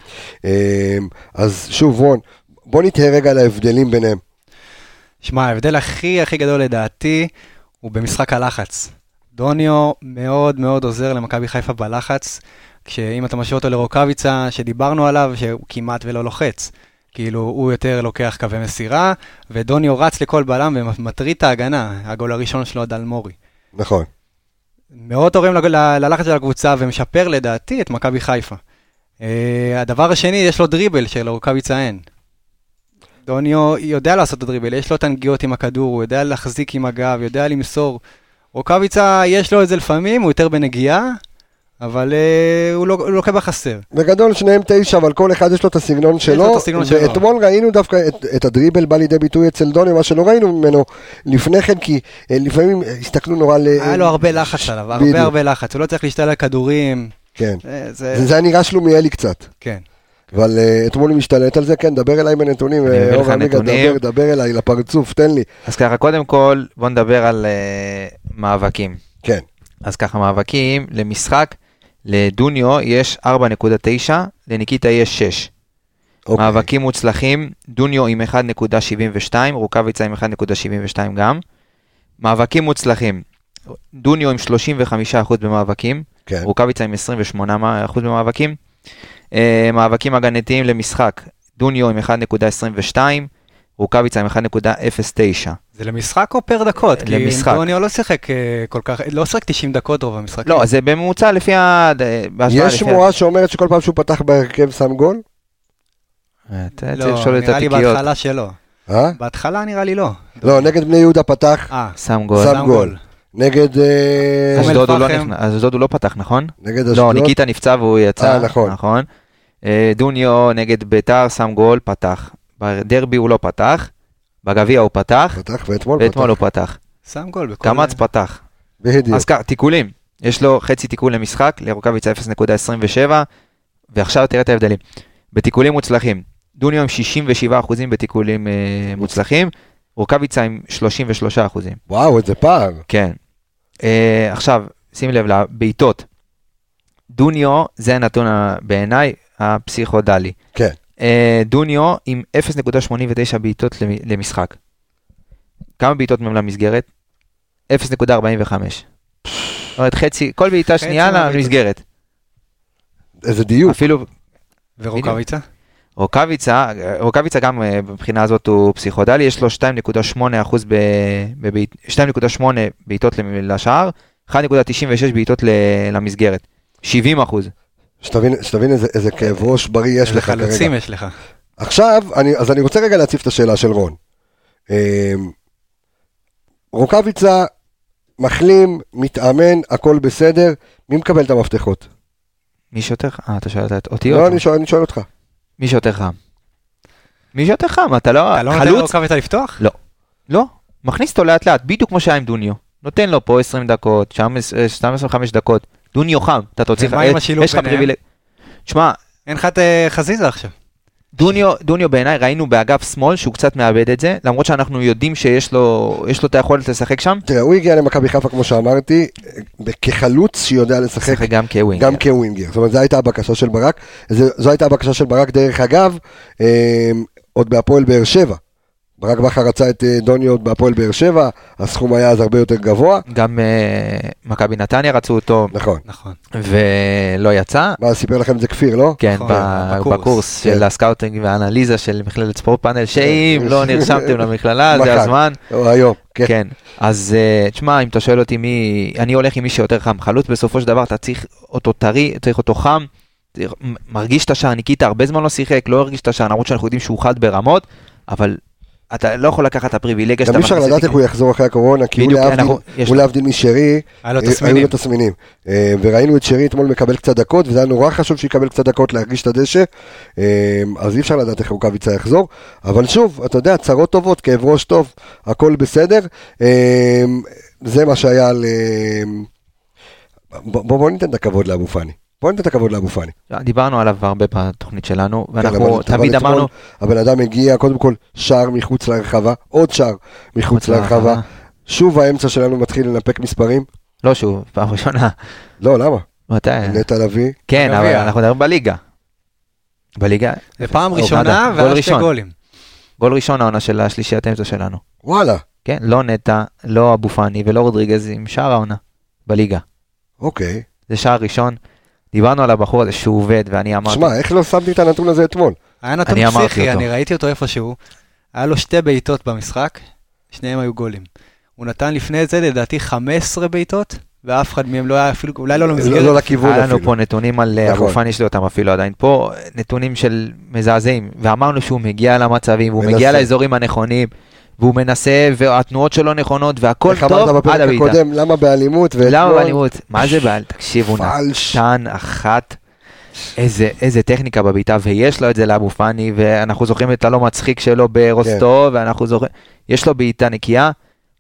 אה, אז שוב רון, בוא נתהה רגע על ההבדלים ביניהם. שמע, ההבדל הכי הכי גדול לדעתי הוא במשחק הלחץ. דוניו מאוד מאוד עוזר למכבי חיפה בלחץ, כשאם אתה משאיר אותו לרוקאביצה, שדיברנו עליו, שהוא כמעט ולא לוחץ. כאילו, הוא יותר לוקח קווי מסירה, ודוניו רץ לכל בלם ומטריד את ההגנה, הגול הראשון שלו עד אלמורי. נכון. מאוד תורם ללחץ של הקבוצה ומשפר לדעתי את מכבי חיפה. אה, הדבר השני, יש לו דריבל שלרוקאביצה אין. דוניו יודע לעשות את הדריבל, יש לו את הנגיעות עם הכדור, הוא יודע להחזיק עם הגב, יודע למסור. רוקאביצה, יש לו את זה לפעמים, הוא יותר בנגיעה, אבל אה, הוא, לא, הוא לוקה בחסר. בגדול שניהם תשע, אבל כל אחד יש לו את הסגנון שלו. לו את הסגנון שלו. ואתמול ראינו דווקא את, את הדריבל בא לידי ביטוי אצל דוניו, מה שלא ראינו ממנו לפני כן, כי אה, לפעמים אה, הסתכלו נורא ל... היה לו הרבה לחץ עליו, בדיוק. הרבה הרבה לחץ, הוא לא צריך להשתלט על כדורים. כן. זה, זה, זה היה נראה שלומיאלי קצת. כן. אבל uh, אתמול הוא משתלט על זה, כן, דבר אליי בנתונים, אני מביא לך אור עמיגה, נתונים. דבר, דבר אליי, לפרצוף, תן לי. אז ככה, קודם כל, בוא נדבר על uh, מאבקים. כן, אז ככה, מאבקים למשחק, לדוניו יש 4.9, לניקיטה יש 6. אוקיי. מאבקים מוצלחים, דוניו עם 1.72, רוקאביצה עם 1.72 גם. מאבקים מוצלחים, דוניו עם 35% במאבקים, כן, רוקאביצה עם 28% במאבקים. אה, מאבקים הגנתיים למשחק, דוניו עם 1.22, רוקאביצה עם 1.09. זה למשחק או פר דקות? למשחק. כי דוניו לא שיחק אה, כל כך, לא שיחק 90 דקות רוב המשחק. לא, זה בממוצע לפי ה... יש שמועה שאומרת שכל פעם שהוא פתח בהרכב שם גול? אה, אתה צריך לא, לשאול את נראה לי התיקיות. בהתחלה שלא. אה? בהתחלה נראה לי לא. לא, נגד בני יהודה פתח, אה, שם גול. שם גול. נגד אשדוד הוא לא. נכנס, אשדוד הוא לא פתח, נכון? נגד לא, אשדוד. ניקיטה נפצע והוא יצא. אה, נכון. נכון. דוניו נגד ביתר שם גול, פתח. בדרבי הוא לא פתח, בגביע הוא פתח, פתח ואתמול ואתמול הוא פתח. פתח. שם גול בכל... קמץ פתח. בדיוק. אז ככה, תיקולים. יש לו חצי תיקול למשחק, לרוקאביצה 0.27, ועכשיו תראה את ההבדלים. בתיקולים מוצלחים, דוניו עם 67% בתיקולים אה, מוצלחים, רוקאביצה עם 33%. וואו, איזה פער. כן. אה, עכשיו, שים לב לבעיטות. דוניו, זה הנתון בעיניי הפסיכודלי. כן. אה, דוניו עם 0.89 בעיטות למ- למשחק. כמה בעיטות מהם למסגרת? 0.45. זאת אומרת חצי, כל בעיטה שנייה. למסגרת. איזה דיוק. אפילו ורוקאביצה? רוקאביצה, רוקאביצה גם אה, מבחינה הזאת הוא פסיכודלי, יש לו 2.8 אחוז, ב, בבעיט- 2.8 בעיטות לשער, 1.96 בעיטות למסגרת, 70 אחוז. שתבין שתבין איזה- איזה כאב ראש בריא יש איזה לך כרגע. חלוצים יש לך. עכשיו, אני, אז אני רוצה רגע להציף את השאלה של רון. אמ, רוקאביצה, מחלים, מתאמן, הכל בסדר, מי מקבל את המפתחות? מי שיותר חם? אה, אתה שואל את- אותי? לא, אני שואל, אני שואל אותך. מי שיותר חם? מי שיותר חם, אתה לא... אתה לא נותן? לרוקאביצה לפתוח? לא, מכניס אותו לאט לאט, בדיוק כמו שהיה עם דוניו. נותן לו פה 20 דקות, שם אה, 25 דקות. דוניו חם, אתה תוציא... ומה עם אה, השילוב יש לך ביניהם? פריבילג... תשמע, אין לך את אה, חזיזה עכשיו. דוניו, דוניו בעיניי ראינו באגף שמאל שהוא קצת מאבד את זה, למרות שאנחנו יודעים שיש לו, יש לו את היכולת לשחק שם, תראה, הוא הגיע למכבי חיפה, כמו שאמרתי, כחלוץ שיודע לשחק לשחק גם כ winger. גם כ winger. זאת אומרת, זו הייתה הבקשה של ברק. זו, זו הייתה הבקשה של ברק, דרך אגב, אמ, עוד בהפועל באר שבע. ברק בכר רצה את אה, דוני עוד בהפועל באר שבע, הסכום היה אז הרבה יותר גבוה. גם אה, מכבי נתניה רצו אותו, נכון. נכון. ולא יצא. מה, סיפר לכם את זה כפיר, לא? כן, נכון, ב- בקורס. בקורס כן. של ה scouting והאנליזה של מכללת ספורט פאנל, שאם לא נרשמתם למכללה. זה הזמן. או, היום, כן. כן, אז אה, תשמע, אם אתה שואל אותי מי, אני הולך עם מי שיותר חם. חלוץ בסופו של דבר, אתה צריך אותו טרי, צריך אותו חם. מרגיש את השער, ניקיטה הרבה זמן לא שיחק, לא הרגיש את השער, למרות שאנחנו יודעים שהוא חד ברמות, אבל אתה לא יכול לקחת את הפריבילגיה גם שאתה אי אפשר מכניס את לדעת איך הוא יחזור אחרי הקורונה, כי הוא להבדיל- משרי, היה לו אה, היו תסמינים. לו תסמינים. אה, וראינו את שרי אתמול מקבל קצת דקות, וזה היה נורא חשוב שיקבל קצת דקות להרגיש את הדשא, אה, אז אי אפשר לדעת איך רוקאביצה יחזור, אבל שוב, אתה יודע, צרות טובות, כאב ראש טוב, הכל בסדר. זה מה שהיה על... אה, בוא בוא- בוא ניתן את הכבוד לאבו פאני. בוא ניתן את הכבוד לאבו פאני. דיברנו עליו הרבה בתוכנית שלנו, כן, ואנחנו אבל תמיד אמרנו, הבן אדם הגיע, קודם כל, שער מחוץ להרחבה, עוד שער מחוץ להרחבה. שוב האמצע שלנו מתחיל לנפק מספרים. לא שוב, פעם ראשונה, לא, למה? מתי? נטע לביא, כן, אבל. אנחנו מדברים בליגה. בליגה, זה פעם או, ראשונה ואז שתי ראשון. גולים. גול ראשון העונה של השלישיית האמצע שלנו. וואלה. כן, לא נטע, לא אבו פאני ולא רודריגז עם שאר העונה. בליגה. אוקיי. זה שער ראשון. דיברנו על הבחור הזה שהוא עובד, ואני אמרתי, שמע, איך לא שמתי את הנתון הזה אתמול? היה נתון אני פסיכי. אני ראיתי אותו איפשהו. היה לו שתי בעיטות במשחק, שניהם היו גולים. הוא נתן לפני זה לדעתי 15 בעיטות, ואף אחד מהם לא היה אפילו, אולי לא לא למסגרת. לא לכיוון היה לנו אפילו. פה נתונים על אה, נכון. אבו פאני, יש לי אותם אפילו עדיין פה, נתונים של מזעזעים, ואמרנו שהוא מגיע למצבים, מנסה. מגיע לאזורים הנכונים, והוא מנסה, והתנועות שלו נכונות, והכל איך אמרת טוב עד בפרק הבעיטה. הקודם, למה באלימות? למה באלימות? מה זה בעל? תקשיב, הוא. נתן אחת, איזה, איזה טכניקה בבעיטה, ויש לו את זה לאבו פאני, ואנחנו זוכרים את הלא מצחיק שלו ברוסטו, ואנחנו זוכרים, יש לו בעיטה נקייה,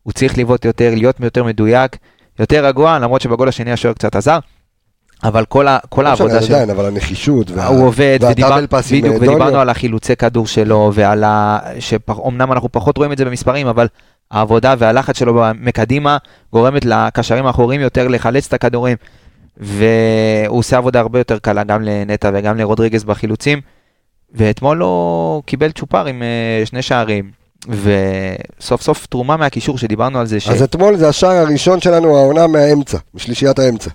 הוא צריך לבעוט יותר, להיות יותר מדויק, יותר רגוע, למרות שבגול השני השוער קצת עזר, אבל כל, ה, כל לא העבודה שלו, עדיין, אבל הנחישות, וה- הוא עובד, ודיבר, בדיוק, ודיברנו. על החילוצי כדור שלו, ועל ה... שאומנם אנחנו פחות רואים את זה במספרים, אבל העבודה והלחץ שלו מקדימה גורמת לקשרים האחוריים יותר לחלץ את הכדורים, והוא עושה עבודה הרבה יותר קלה גם לנטע וגם לרודריגז בחילוצים, ואתמול הוא קיבל צ'ופר עם אה, שני שערים, וסוף סוף תרומה מהקישור שדיברנו על זה, ש... אז אתמול זה השער הראשון שלנו, העונה מהאמצע, משלישיית האמצע.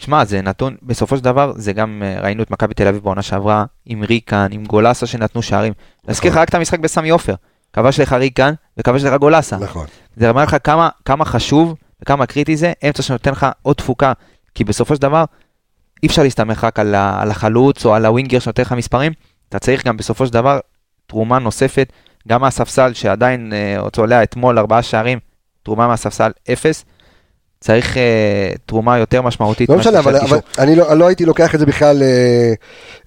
שמע, זה נתון, בסופו של דבר, זה גם, אה, ראינו את מכבי תל אביב בעונה שעברה, עם ריקן, עם גולסה שנתנו שערים. להזכיר לך רק את המשחק בסמי עופר. כבש לך ריקן וכבש לך גולסה. נכון. זה אומר לך כמה, כמה חשוב וכמה קריטי זה, אמצע שנותן לך עוד תפוקה. כי בסופו של דבר, אי אפשר להסתמך רק על, ה, על החלוץ או על הווינגר שנותן לך מספרים, אתה צריך גם בסופו של דבר תרומה נוספת, גם מהספסל שעדיין אה, צולע אתמול ארבעה שערים, תרומה מהספסל אפס. צריך אה, תרומה יותר משמעותית. לא משנה, אבל. אבל אני לא לא הייתי לוקח את זה בכלל אה,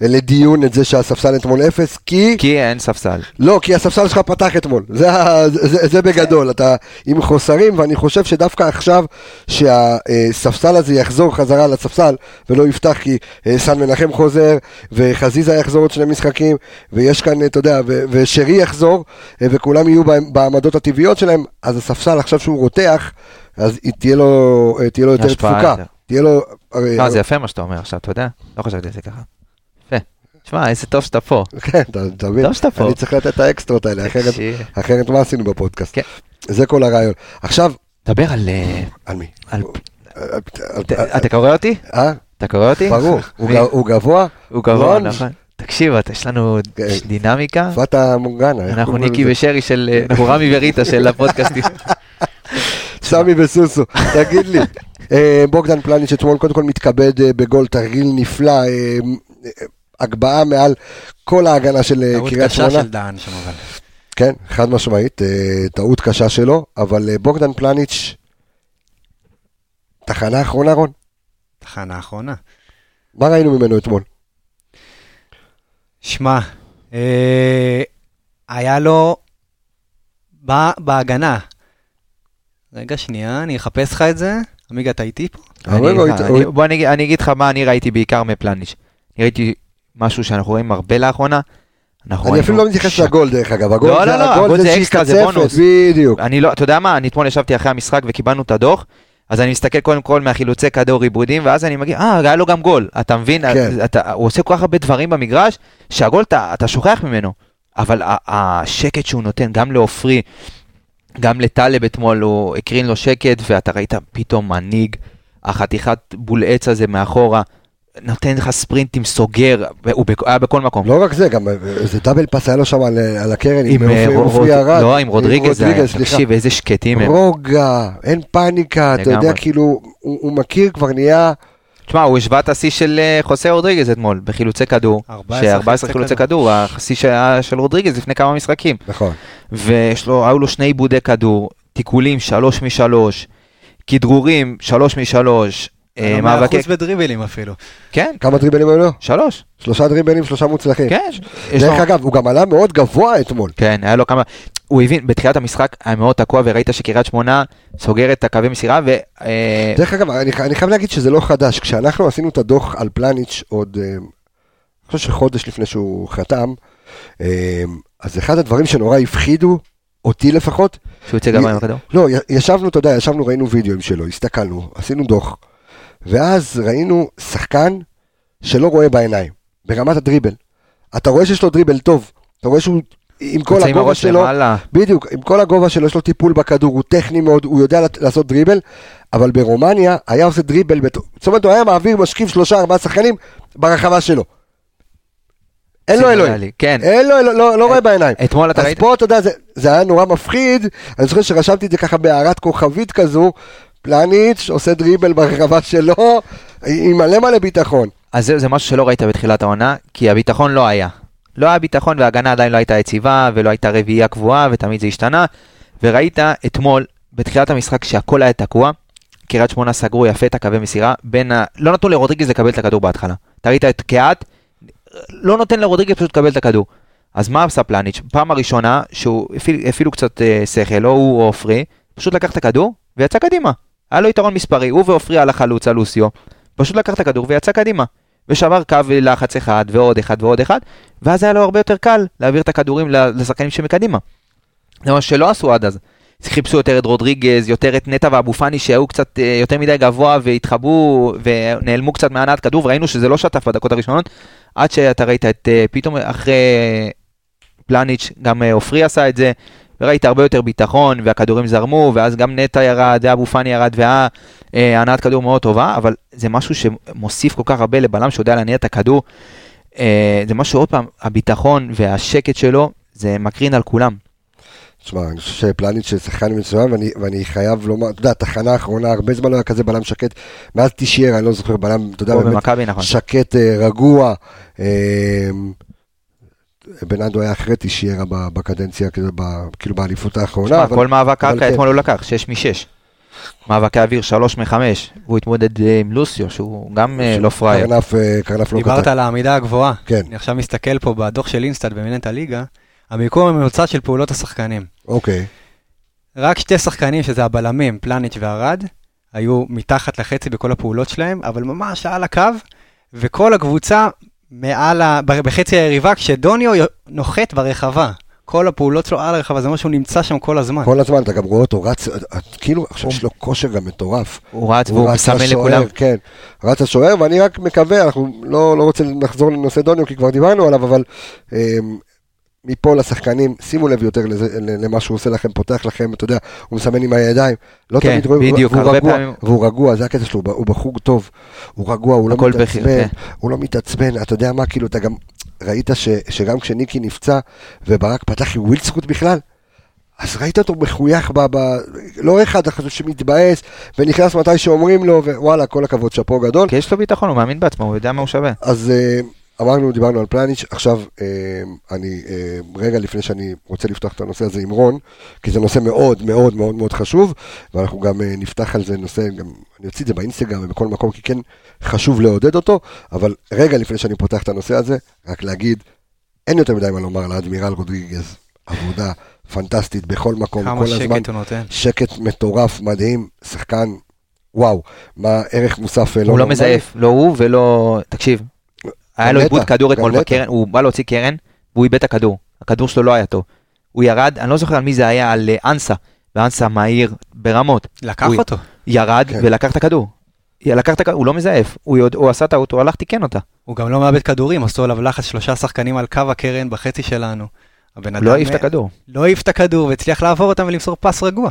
לדיון, את זה שהספסל אתמול אפס, כי... כי אין ספסל. לא, כי הספסל שלך פתח אתמול, זה, זה, זה בגדול, אתה עם חוסרים, ואני חושב שדווקא עכשיו שהספסל הזה יחזור חזרה לספסל ולא יפתח, כי אה, סן מנחם חוזר, וחזיזה יחזור עוד שני משחקים, ויש כאן, אתה יודע, ושרי יחזור, וכולם יהיו בעמדות הטבעיות שלהם, אז הספסל עכשיו שהוא רותח, אז תהיה לו, אה, תהיה לו יותר תפוקה. יותר. תהיה לו... הרי- לא, זה יפה מה שאתה אומר עכשיו, אתה יודע? לא חשבתי על זה ככה. יפה. תשמע, איזה טוב שאתה פה. כן, אתה מבין? טוב שאתה פה. אני צריך לתת את האקסטרות האלה, אחרת- מה עשינו בפודקאסט? כן. זה כל הרעיון. עכשיו, דבר על... אה, על מי? אה, אתה- קורא אותי? אה? אתה קורא אותי? ברור, הוא גבוה, הוא גבוה. נכון. תקשיב, יש לנו כן. דינמיקה. פאטה מורגנה. אנחנו ניקי? ושרי של... אנחנו רמי וריטה של הפודקאסטים. סמי וסוסו, תגיד לי. אה, בוגדן פלניץ' אתמול קודם כל מתכבד אה, בגול תרגיל נפלא, אה, הגבהה מעל כל ההגנה של אה, טעות קריית קשה שמונה. של דהן שם אבל. כן, חד משמעית, טעות קשה שלו, אבל בוגדן פלניץ', תחנה אחרונה רון, תחנה האחרונה. מה ראינו ממנו אתמול? שמע, היה לו בהגנה. רגע, שנייה, אני אחפש לך את זה. עמיגה, אתה איתי פה? לא, בוא אני אגיד- אני אגיד לך מה אני ראיתי בעיקר מפלניץ'. אני ראיתי משהו שאנחנו רואים הרבה לאחרונה. אנחנו אני אפילו לא מתייחס ש- לגול דרך אגב, הגול לא, זה- לא, לא, הגול הגול זה זה שהיא אקסטרה, זה בונוס. בדיוק. אני לא, אתה יודע מה, אני אתמול ישבתי אחרי המשחק וקיבלנו את הדוח, אז אני מסתכל קודם כל מהחילוצי כדור עיבודים, ואז אני מגיע, אה, היה לו גם גול, אתה מבין? כן. אתה, הוא עושה כל כך הרבה דברים במגרש, שהגול אתה, אתה שוכח ממנו. אבל השקט שהוא נותן, גם לעופרי, גם לטלב אתמול, הוא הקרין לו שקט, ואתה ראית פתאום מנהיג, החתיכת בול עץ הזה מאחורה, נותן לך ספרינטים, סוגר, הוא היה בכל מקום. לא רק זה, גם אה, איזה דאבל פאס היה לו שם על, על הקרן עם אה, עופרי ארד. לא, עם רודריגז. תקשיב, איזה שקטים הם. רוגע, אין פאניקה, אתה יודע. כאילו, הוא הוא מכיר, כבר נהיה... תשמע, הוא השווה את השיא של אה, חוסה רודריגז אתמול, בחילוצי כדור. 14 ש-14 חילוצי כדור, השיא של רודריגז לפני כמה משחקים. נכון. ויש לו, שני עיבודי כדור, תיקולים, שלוש משלוש, כדרורים, שלוש משלוש, מאבקי... 100% בדריבלים אפילו. כן, כמה דריבלים היו לו? שלוש. שלושה דריבלים, שלושה מוצלחים. כן. דרך אגב, הוא גם עלה מאוד גבוה אתמול. כן, היה לו כמה... הוא הבין, בתחילת המשחק היה מאוד תקוע, וראית שקריית שמונה סוגרת את הקווי מסירה, ו... אה, דרך אגב, אני, אני חייב להגיד שזה לא חדש. כשאנחנו עשינו את הדוח על פלניץ' עוד, אה, אני חושב שחודש לפני שהוא חתם, אה, אז אחד הדברים שנורא הפחידו, אותי לפחות, שהוא יוצא גבוה עם הכדור. לא, ישבנו, אתה יודע, ישבנו, ראינו וידאוים שלו, הסתכלנו, עשינו דוח, ואז ראינו שחקן שלא רואה בעיניים, ברמת הדריבל. אתה רואה שיש לו דריבל טוב, אתה רואה שהוא עם כל הגובה שלו, למעלה. בדיוק, עם כל הגובה שלו, יש לו טיפול בכדור, הוא טכני מאוד, הוא יודע לעשות דריבל, אבל ברומניה היה עושה דריבל, בת- זאת אומרת, הוא היה מעביר משכיב שלושה, ארבעה שחקנים ברחבה שלו. אין לו אלוהים. כן. אין לו אלוהים, לא לא רואה בעיניים. אתמול אתה אז ראית? פה, אתה יודע, זה- זה היה נורא מפחיד, אני זוכר שרשמתי את זה ככה בהערת כוכבית כזו, פלניץ' עושה דריבל ברחבה שלו, עם מלא מלא ביטחון. אז זה, זה משהו שלא ראית בתחילת העונה, כי הביטחון לא היה. לא היה ביטחון וההגנה עדיין לא הייתה יציבה, ולא הייתה רביעייה קבועה, ותמיד זה השתנה. וראית אתמול, בתחילת המשחק, שהכל היה תקוע, קריית שמונה סגרו יפה את הקווי מסירה, בין ה... לא נתנו לרודריגז לקבל את הכדור בהתחלה. אתה ראית את קהת, לא נותן לרודריגז פשוט לקבל את הכדור. אז מה עשה פלניץ'? פעם הראשונה שהוא הפעיל, הפעילו קצת אה, שכל, לא הוא או עופרי, פשוט לקח את הכדור ויצא קדימה. היה לו יתרון מספרי, הוא ועופרי על החלוץ, על לוסיו, פשוט לקח את הכדור ויצא קדימה. ושבר קו לחץ אחד ועוד אחד ועוד אחד, ואז היה לו הרבה יותר קל להעביר את הכדורים לשחקנים שמקדימה. זה מה שלא עשו עד אז. חיפשו יותר את רודריגז, יותר את נטע ואבו פאני שהיו קצת אה, יותר מדי גבוה והתחבאו ונעלמו קצת מהנעת כדור, וראינו שזה לא שטף בדקות הראשונות, עד שאתה ראית את אה, פתאום אחרי פלניץ', גם אה, עופרי עשה את זה, וראית הרבה יותר ביטחון, והכדורים זרמו, ואז גם נטע ירד, ואבו פאני ירד, והיה אה, הנעת כדור מאוד טובה, אבל זה משהו שמוסיף כל כך הרבה לבלם שיודע להניע את הכדור. אה, זה משהו, עוד פעם, הביטחון והשקט שלו, זה מקרין על כולם. תשמע, אני חושב שפלניץ' זה שחקן מצוין, ואני, ואני חייב לומר, אתה יודע, התחנה האחרונה, הרבה זמן לא היה כזה בלם שקט, מאז תשיירה, אני לא זוכר, בלם, אתה יודע, באמת, במכבי, נכון. שקט, אה, רגוע. בנאדו היה אחרי תשיירה בקדנציה, כאילו, כאילו באליפות האחרונה. תשמע, כל מאבק קרקע כן. אתמול הוא לקח, 6 מ-6. מאבקי אוויר 3 מ-5, והוא התמודד אה, עם לוסיו, שהוא גם אה, לא פראייר. קרנף, אה, קרנף לא דיברת קטן. על העמידה הגבוהה. כן. אני עכשיו מסתכל פה בדוח של אינסטאט במנהלת הליגה, המיקום הממוצע של פעולות השחקנים. אוקיי. רק שתי שחקנים, שזה הבלמים, פלניץ' וארד, היו מתחת לחצי בכל הפעולות שלהם, אבל ממש על הקו, וכל הקבוצה מעל ה... בחצי היריבה, כשדוניו נוחת ברחבה. כל הפעולות שלו על הרחבה, זה אומר שהוא נמצא שם כל הזמן. כל הזמן אתה גם רואה אותו רץ, אה, אה, כאילו עכשיו יש לו כושר גם מטורף. הוא רץ והוא מסמן לכולם. כן, רץ השוער, ואני רק מקווה, אנחנו לא, לא רוצים לחזור לנושא דוניו, כי כבר דיברנו עליו, אבל אמ, מפה לשחקנים, שימו לב יותר לזה, למה שהוא עושה לכם, פותח לכם, אתה יודע, הוא מסמן עם הידיים, לא כן, תמיד רואים, בדיוק, והוא רגוע, פעמים- והוא רגוע, זה הקטע שלו, הוא ב- הוא בחור טוב, הוא רגוע, הוא לא הכל בחיר, מתעצבן, כן. הוא לא מתעצבן, אתה יודע מה, כאילו, אתה גם, ראית ש, שגם כשניקי נפצע, וברק פתח עם ווילדסקוט בכלל, אז ראית אותו מחוייך, ב, ב, לא אחד עכשיו שמתבאס, ונכנס מתי שאומרים לו, ווואלה, כל הכבוד, שאפו גדול. כי יש לו ביטחון, הוא מאמין בעצמו, הוא יודע מה הוא שווה. אז אה, אמרנו, דיברנו על פלניץ', עכשיו אה, אני, אה, רגע לפני שאני רוצה לפתוח את הנושא הזה עם רון, כי זה נושא מאוד מאוד מאוד מאוד חשוב, ואנחנו גם אה, נפתח על זה נושא, גם אני אוציא את זה באינסטגרם ובכל מקום, כי כן חשוב לעודד אותו, אבל רגע לפני שאני פותח את הנושא הזה, רק להגיד, אין יותר מדי מה לומר לאדמירל רודריגז, עבודה פנטסטית בכל מקום, כמה כל הזמן. שקט הוא נותן. שקט מטורף, מדהים, שחקן, וואו, מה ערך מוסף אה, הוא לא. מזייף, לא הוא ולא... תקשיב, היה לו נטע, עיבוד כדור אתמול. בקרן, הוא בא להוציא קרן, והוא איבד את הכדור. הכדור שלו לא היה טוב. הוא ירד, אני לא זוכר על מי זה היה, על אה, אנסה, ואנסה מהיר ברמות. לקח הוא- אותו. ירד כן. ולקח את הכדור. לקח את הכדור, הוא לא מזייף, הוא יודע- הוא עשה טעות, הוא הלך תיקן אותה. הוא גם לא מאבד כדורים, עשו עליו לחץ שלושה שחקנים על קו הקרן בחצי שלנו. הבן אדם לא העיף את אה, הכדור. לא העיף את הכדור והצליח לעבור אותם ולמסור פס רגוע.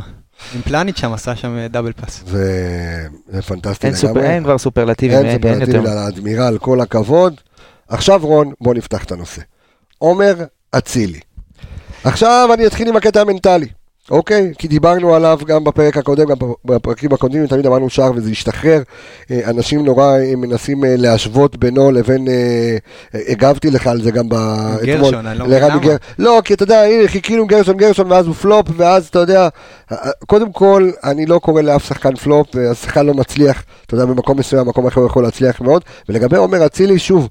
עם פלניץ' שם עשה שם אה, דאבל פס. זה, זה פנטסטי אין סופר- לגמרי. אין כבר סופרלטיבים, אין אין אין סופרלטיבים יותר. לאדמירל, כל הכבוד. עכשיו רון, בוא נפתח את הנושא. עומר אצילי. עכשיו אני אתחיל עם הקטע המנטלי, אוקיי? כי דיברנו עליו גם בפרק הקודם, גם בפרקים הקודמים, תמיד אמרנו שער וזה ישתחרר. אה, אנשים נורא אה, מנסים אה, להשוות בינו לבין, הגבתי לך על זה גם ב- אתמול. גרשון, אני לא מבין למה. גר- לא, כי אתה יודע, הנה, חיכינו גרשון גרשון ואז הוא פלופ, ואז אתה יודע, קודם כל, אני לא קורא לאף שחקן פלופ, השחקן לא מצליח, אתה יודע, במקום מסוים, מקום אחר הוא יכול להצליח מאוד, ולגבי עומר אצילי, שוב,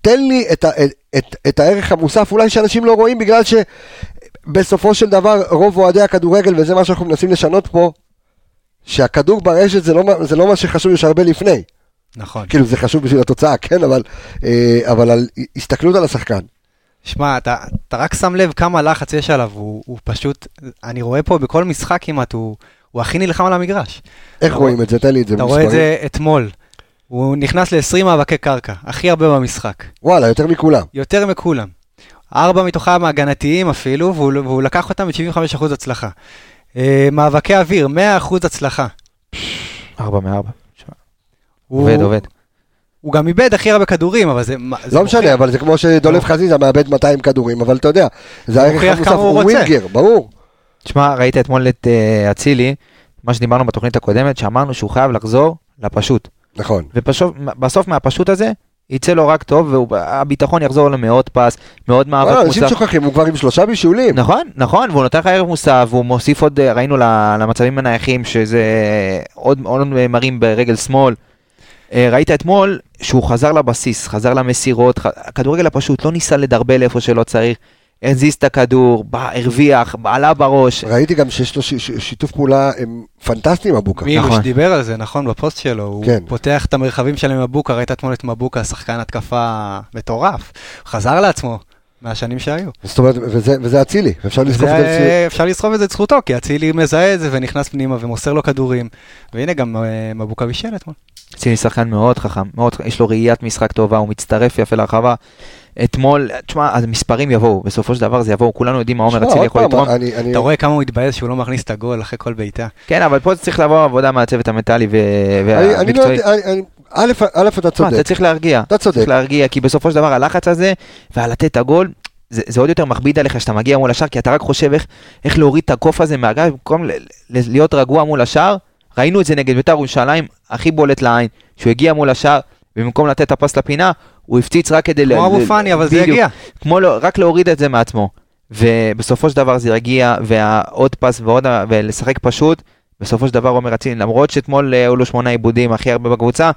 תן לי את, ה, את, את, את הערך המוסף, אולי שאנשים לא רואים, בגלל שבסופו של דבר, רוב אוהדי הכדורגל, וזה מה שאנחנו מנסים לשנות פה, שהכדור ברשת זה לא, זה לא מה שחשוב, יש הרבה לפני. נכון. כאילו, זה חשוב בשביל התוצאה, כן, אבל, אה, אבל על הסתכלות על השחקן. שמע, אתה, אתה רק שם לב כמה לחץ יש עליו, הוא, הוא פשוט, אני רואה פה בכל משחק כמעט, הוא, הוא הכי נלחם על המגרש. איך רואים את זה? תן לי את זה אתה רואה את במספרים. זה אתמול. הוא נכנס ל-20 מאבקי קרקע, הכי הרבה במשחק. וואלה, יותר מכולם. יותר מכולם. ארבע מתוכם הגנתיים אפילו, והוא, והוא לקח אותם ב-75% הצלחה. אה, מאבקי אוויר, 100% הצלחה. 4 מ-4. הוא- עובד, עובד. הוא גם איבד הכי הרבה כדורים, אבל זה... לא משנה, מוכיח- אבל זה כמו שדולב חזיזה מאבד 200 כדורים, אבל אתה יודע, זה הערך המוסף, הוא. ווינגר, ברור. תשמע, ראית אתמול את אה, אצילי, מה שדיברנו בתוכנית הקודמת, שאמרנו שהוא חייב לחזור לפשוט. נכון. ובסוף מהפשוט הזה, יצא לו רק טוב, והביטחון יחזור למאות פס, מאוד מאבק אנשים מוסף. שוכחים, הוא כבר עם שלושה בישולים. נכון, נכון, והוא נותן לך ערב מוסף, והוא מוסיף עוד, אה, ראינו למצבים הנייחים, שזה עוד, עוד מרים ברגל שמאל. אה, ראית אתמול שהוא חזר לבסיס, חזר למסירות, הכדורגל הפשוט לא ניסה לדרבל איפה שלא צריך, הזיז את הכדור, בא, הרוויח, עלה בראש. ראיתי גם שיש לו ש- ש- שיתוף פעולה הם פנטסטיים, אבוקה. מילוש נכון. דיבר על זה, נכון, בפוסט שלו. הוא כן. פותח את המרחבים שלהם עם מבוקה, ראית אתמול את מבוקה, שחקן התקפה מטורף. חזר לעצמו מהשנים שהיו. זאת אומרת, וזה- וזה אצילי, אפשר לזקוף את זה. אפשר לסחוב את זה לזכותו, כי אצילי מזהה את זה ונכנס פנימה ומוסר לו כדורים. והנה גם אה, מבוקה בישל אתמול. ציני שחקן מאוד חכם, מאוד, יש לו ראיית משחק טובה, הוא מצטרף יפה לרחבה. אתמול, תשמע, המספרים יבואו, בסופו של דבר זה יבואו, כולנו יודעים מה עומר אצילי יכול לתרום. אני- אני- אתה רואה כמה הוא התבאס שהוא לא מכניס את הגול אחרי כל בעיטה. כן, אבל פה צריך לבוא עבודה מהצוות המנטלי אני לא והמקצועי. א', אתה צודק. אתה צריך להרגיע, אתה צודק. צריך להרגיע, כי בסופו של דבר הלחץ הזה, והלתת את הגול, זה, זה עוד יותר מכביד עליך שאתה מגיע מול השער, כי אתה רק חושב איך, איך להוריד את הקוף הזה מהגב, במקום ל- ל- להיות רגוע מול השער. ראינו את זה נגד בית"ר ירושלים, הכי בולט לעין, שהוא הגיע מול השער, ובמקום לתת את הפס לפינה, הוא הפציץ רק כדי... כמו אבו פאני, אבל זה. יגיע. כמו לא, רק להוריד את זה מעצמו. ובסופו של דבר זה יגיע, והעוד פס ועוד, ולשחק פשוט, בסופו של דבר עומר אצילי, למרות שאתמול אה, היו לו שמונה עיבודים הכי הרבה בקבוצה,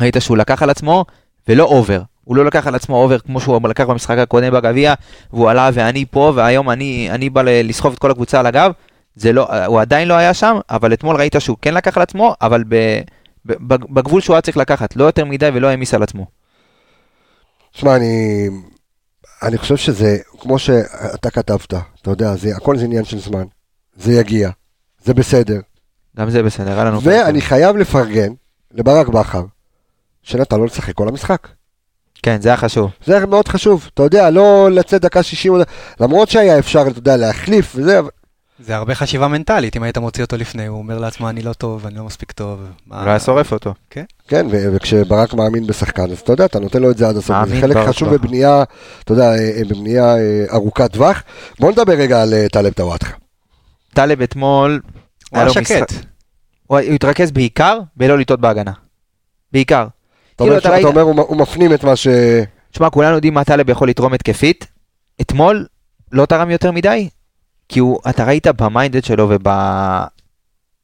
ראית שהוא לקח על עצמו, ולא over. הוא לא לקח על עצמו over כמו שהוא לקח במשחק הקודם בגביע, והוא עלה ואני פה, והיום אני, אני בא לסחוב את כל הקבוצה על הגב. זה לא, הוא עדיין לא היה שם, אבל אתמול ראית שהוא כן לקח על עצמו, אבל ב, ב, בגבול שהוא היה צריך לקחת, לא יותר מדי ולא העמיס על עצמו. שמע, אני... אני חושב שזה, כמו שאתה כתבת, אתה יודע, זה, הכל זה עניין של זמן. זה יגיע, זה בסדר. גם זה בסדר, היה לנו... ואני חייב לפרגן לברק בכר, שנתן לו לשחק כל המשחק. כן, זה היה חשוב. זה מאוד חשוב, אתה יודע, לא לצאת דקה 60, למרות שהיה אפשר, אתה יודע, להחליף וזה, אבל- זה הרבה חשיבה מנטלית, אם היית מוציא אותו לפני, הוא אומר לעצמו, אני לא טוב, אני לא מספיק טוב. לא היה שורף אותו. כן, ו- וכשברק מאמין בשחקן, אז אתה יודע, אתה נותן לו את זה עד הסוף. זה חלק חשוב. בבנייה, אתה יודע, אה, בבנייה אה, ארוכת טווח. בוא נדבר רגע על אה, טלב טוואטחה. טלב אתמול, הוא היה שקט. הוא התרכז בעיקר בלא לטעות בהגנה. בעיקר. אתה אומר כאילו, אומר, הוא מפנים את מה ש... תשמע, כולנו יודעים מה טלב יכול לתרום התקפית. אתמול לא תרם יותר מדי, כי הוא, אתה ראית במיינדד שלו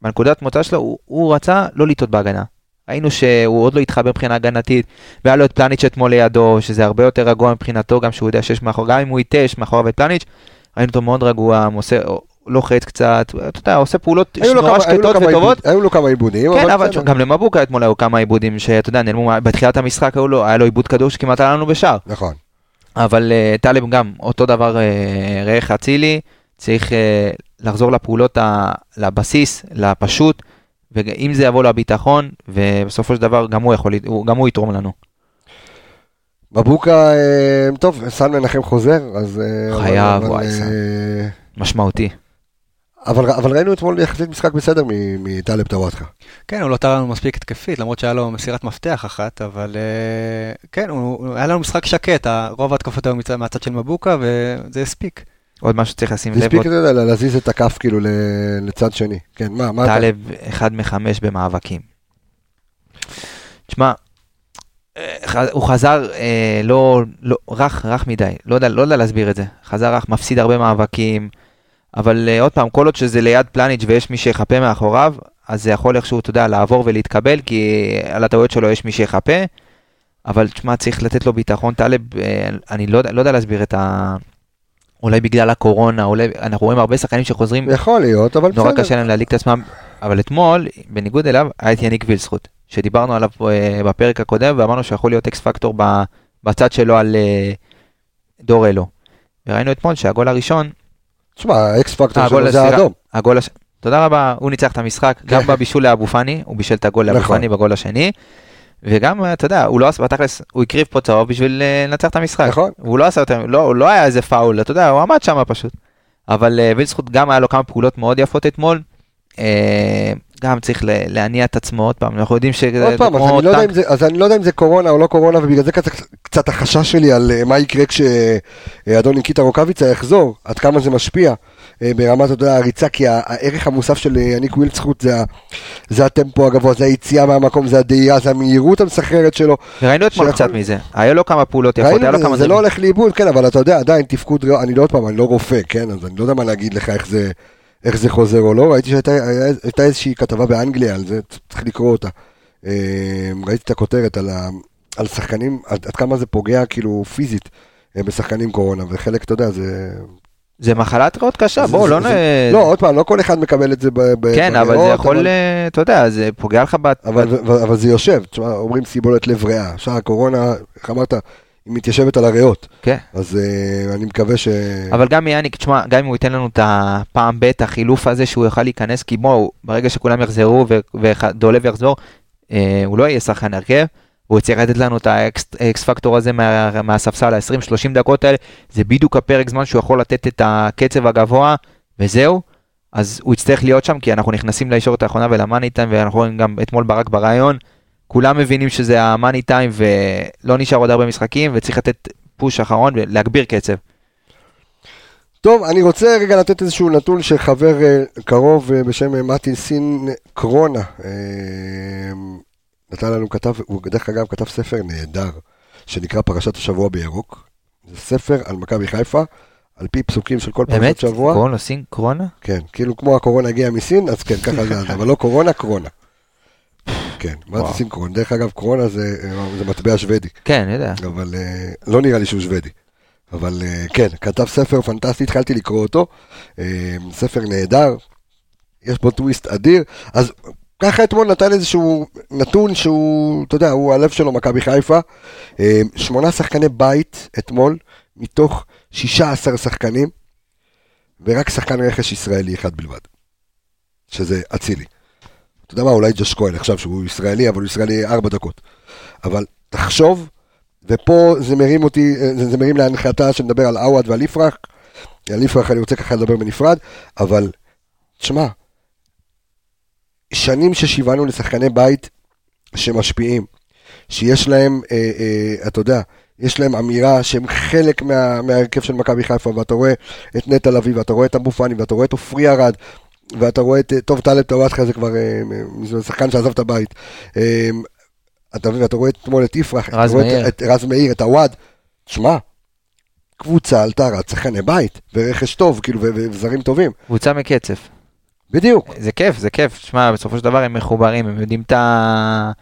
ובנקודת מוצא שלו, הוא, הוא רצה לא לטעות בהגנה. ראינו שהוא עוד לא התחבר מבחינה הגנתית, והיה לו את פלניץ' אתמול לידו, שזה הרבה יותר רגוע מבחינתו, גם שהוא יודע שיש מאחור, גם אם הוא יטעה, יש מאחוריו את פלניץ', ראינו אותו מאוד רגוע, עושה, לוחץ קצת, אתה יודע, עושה פעולות נורא שקטות וטובות. היו לו כמה עיבודים, כן, אבל גם למבוקה אתמול היו כמה עיבודים שאתה יודע, נעלמו, בתחילת המשחק היה לו עיבוד כדור שכמעט עלה לנו בשער. נכון. אבל uh, טלב גם, אותו דבר, uh, ראה איך אצילי, צריך uh, לחזור לפעולות, ה, לבסיס, לפשוט, ואם זה יבוא לביטחון, ובסופו של דבר גם הוא יכול, הוא, גם הוא יתרום לנו. מבוקה, אה, טוב, סן מנחם חוזר, אז... אה, חייב, אבל- וואי, אבל, סן. אה, משמעותי. אבל אבל ראינו אתמול יחסית משחק בסדר מ- מטלב טוואטחה. כן, הוא לא תרם לנו מספיק התקפית, למרות שהיה לו מסירת מפתח אחת, אבל אה, כן, הוא, היה לנו משחק שקט, רוב ההתקפות היו מצד- מהצד של מבוקה, וזה הספיק. עוד משהו שצריך לשים זה לב, הספיק, אתה יודע, להזיז את הכף כאילו לצד שני. כן, מה, מה אתה... טלב אחד מחמש במאבקים. תשמע, אה, הוא חזר אה, לא, לא, רך, רך מדי, לא יודע, לא יודע להסביר את זה. חזר רך, מפסיד הרבה מאבקים, אבל אה, עוד פעם, כל עוד שזה ליד פלניץ' ויש מי שיחפה מאחוריו, אז זה יכול איכשהו, אתה יודע, לעבור ולהתקבל, כי על הטעויות שלו יש מי שיחפה. אבל תשמע, צריך לתת לו ביטחון, טלב, אה, אני לא, לא יודע להסביר את ה... אולי בגלל הקורונה, אולי, אנחנו רואים הרבה שחקנים שחוזרים יכול להיות, אבל נורא בסדר. קשה להם להדליק את עצמם, אבל אתמול, בניגוד אליו, היה את יאניק וילדסחוט, שדיברנו עליו אה, בפרק הקודם, ואמרנו שיכול להיות X factor בצד שלו על אה, דור אלו. וראינו אתמול שהגול הראשון, תשמע, ה X factor שלו זה. האדום. הגול הש... תודה רבה, הוא ניצח את המשחק, גם כן. בבישול לאבו פאני, הוא בישל את הגול לאבו נכון. פאני בגול השני, וגם, אתה יודע, הוא לא עשה, בתכלס, הוא הקריב פה צהוב בשביל אה, לנצח את המשחק. נכון. הוא לא עשה יותר, לא, הוא לא היה איזה פאול, אתה יודע, הוא עמד שם פשוט. אבל אה, וילסחוט גם היה לו כמה פעולות מאוד יפות אתמול. אה, גם צריך להניע את עצמו עוד פעם, אנחנו יודעים שזה עוד פעם, אז אני, לא יודע. אם זה, אז אני לא יודע אם זה קורונה או לא קורונה, ובגלל זה קצת, קצת החשש שלי על מה יקרה כשאדון ניקיטה רוקאביצה יחזור, עד כמה זה משפיע ברמת אתה יודע, הריצה, כי הערך המוסף של אה, יניק ווילצחוט זה, זה הטמפו הגבוה, זה היציאה מהמקום, זה הדהירה, זה המהירות המסחררת שלו. וראינו אתמול קצת מזה, היה לו כמה פעולות יפות, היה ראינו, לו זה, כמה זה לא. הולך לאיבוד, כן, אבל אתה יודע, עדיין תפקוד, אני לא עוד פעם, אני לא רופא, כן, אז אני לא יודע מה להגיד לך איך זה, איך זה חוזר או לא, ראיתי שהייתה איזושהי כתבה באנגליה על זה, צריך לקרוא אותה. אה, ראיתי את הכותרת על, ה, על שחקנים, עד, עד כמה זה פוגע כאילו פיזית אה, בשחקנים קורונה, וחלק, אתה יודע, זה... זה מחלת ריאות קשה, בואו, לא נ... לא, עוד פעם, לא כל אחד מקבל את זה ב- כן, אבל זה יכול, אה, אתה יודע, זה פוגע לך ב... אבל, זה יושב, תשמע, אומרים סיבולת לב ריאה, עכשיו הקורונה, איך אמרת, היא מתיישבת על הריאות, כן. אז אה, אני מקווה ש... אבל גם יאניק, תשמע, גם אם הוא ייתן לנו את הפעם ב', החילוף הזה שהוא יוכל להיכנס, כי בואו, ברגע שכולם יחזרו ודולב יחזור, אה, הוא לא יהיה שחקן הרכב, הוא יצטרך לתת לנו את האקס פקטור הזה מה- מהספסל, ה-20-30 דקות האלה, זה בדיוק הפרק זמן שהוא יכול לתת את הקצב הגבוה, וזהו. אז הוא יצטרך להיות שם, כי אנחנו נכנסים לישורת האחרונה ולמאני טיים, ואנחנו רואים גם אתמול ברק ברעיון, כולם מבינים שזה המאני טיים, ולא נשאר עוד הרבה משחקים, וצריך לתת פוש אחרון ולהגביר קצב. טוב, אני רוצה רגע לתת איזשהו נתון של חבר אה, קרוב אה, בשם אה, מתי סין קרונה. נתן לנו, כתב, הוא דרך אגב כתב ספר נהדר, שנקרא פרשת השבוע בירוק. זה ספר על מכבי חיפה, על פי פסוקים של כל פרשת באמת? שבוע. קוראים לו סינקרונה? כן, כאילו כמו הקורונה הגיעה מסין, אז כן, ככה זה, אבל לא קורונה, קרונה. כן, מה זה. סין קרונה? דרך אגב, קרונה זה, זה מטבע שוודי. כן, אני יודע. אבל אה, לא נראה לי שהוא שוודי. אבל אה, כן, כתב ספר פנטסטי, התחלתי לקרוא אותו. אה, ספר נהדר, יש בו טוויסט אדיר. אז ככה אתמול נתן איזשהו נתון שהוא, אתה יודע, הוא הלב שלו, מכבי חיפה. אה, שמונה שחקני בית אתמול, מתוך 16 שחקנים, ורק שחקן רכש ישראלי אחד בלבד. שזה אצילי. אתה יודע מה, אולי ג'וש כהן עכשיו שהוא ישראלי, אבל הוא ישראלי ארבע דקות. אבל תחשוב, ופה זה מרים אותי, אה, זה, זה מרים להנחתה שנדבר על עווד ועל יפרח. על יפרח אני רוצה ככה לדבר בנפרד, אבל תשמע, שנים ששיווענו לשחקני בית שמשפיעים, שיש להם, אה, אה, אתה יודע, יש להם אמירה שהם חלק מה, מההרכב של מכבי חיפה, ואתה רואה את נטע לביא, ואתה רואה את אבו פאני, ואתה רואה את עופרי ארד, ואתה רואה את, אה, טוב, טלב טוואטחה זה כבר אה, זה שחקן שעזב את הבית. אה, אתה מבין, אתה רואה אתמול את יפרח, רז. את, את רז מאיר, את עווד, שמע, קבוצה עלתה רץ שחקני בית, ורכש טוב, כאילו, וזרים טובים. קבוצה מקצף. בדיוק. זה כיף, זה כיף. שמע, בסופו של דבר הם מחוברים, הם יודעים את ה...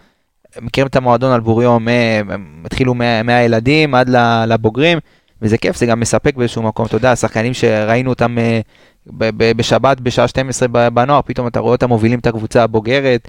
הם מכירים את המועדון על בוריו, הם התחילו מה- מהילדים עד לבוגרים, וזה כיף, זה גם מספק באיזשהו מקום. אתה יודע, השחקנים שראינו אותם אה, בשבת בשעה 12 ב- בנוער, פתאום אתה רואה אותם מובילים את הקבוצה הבוגרת.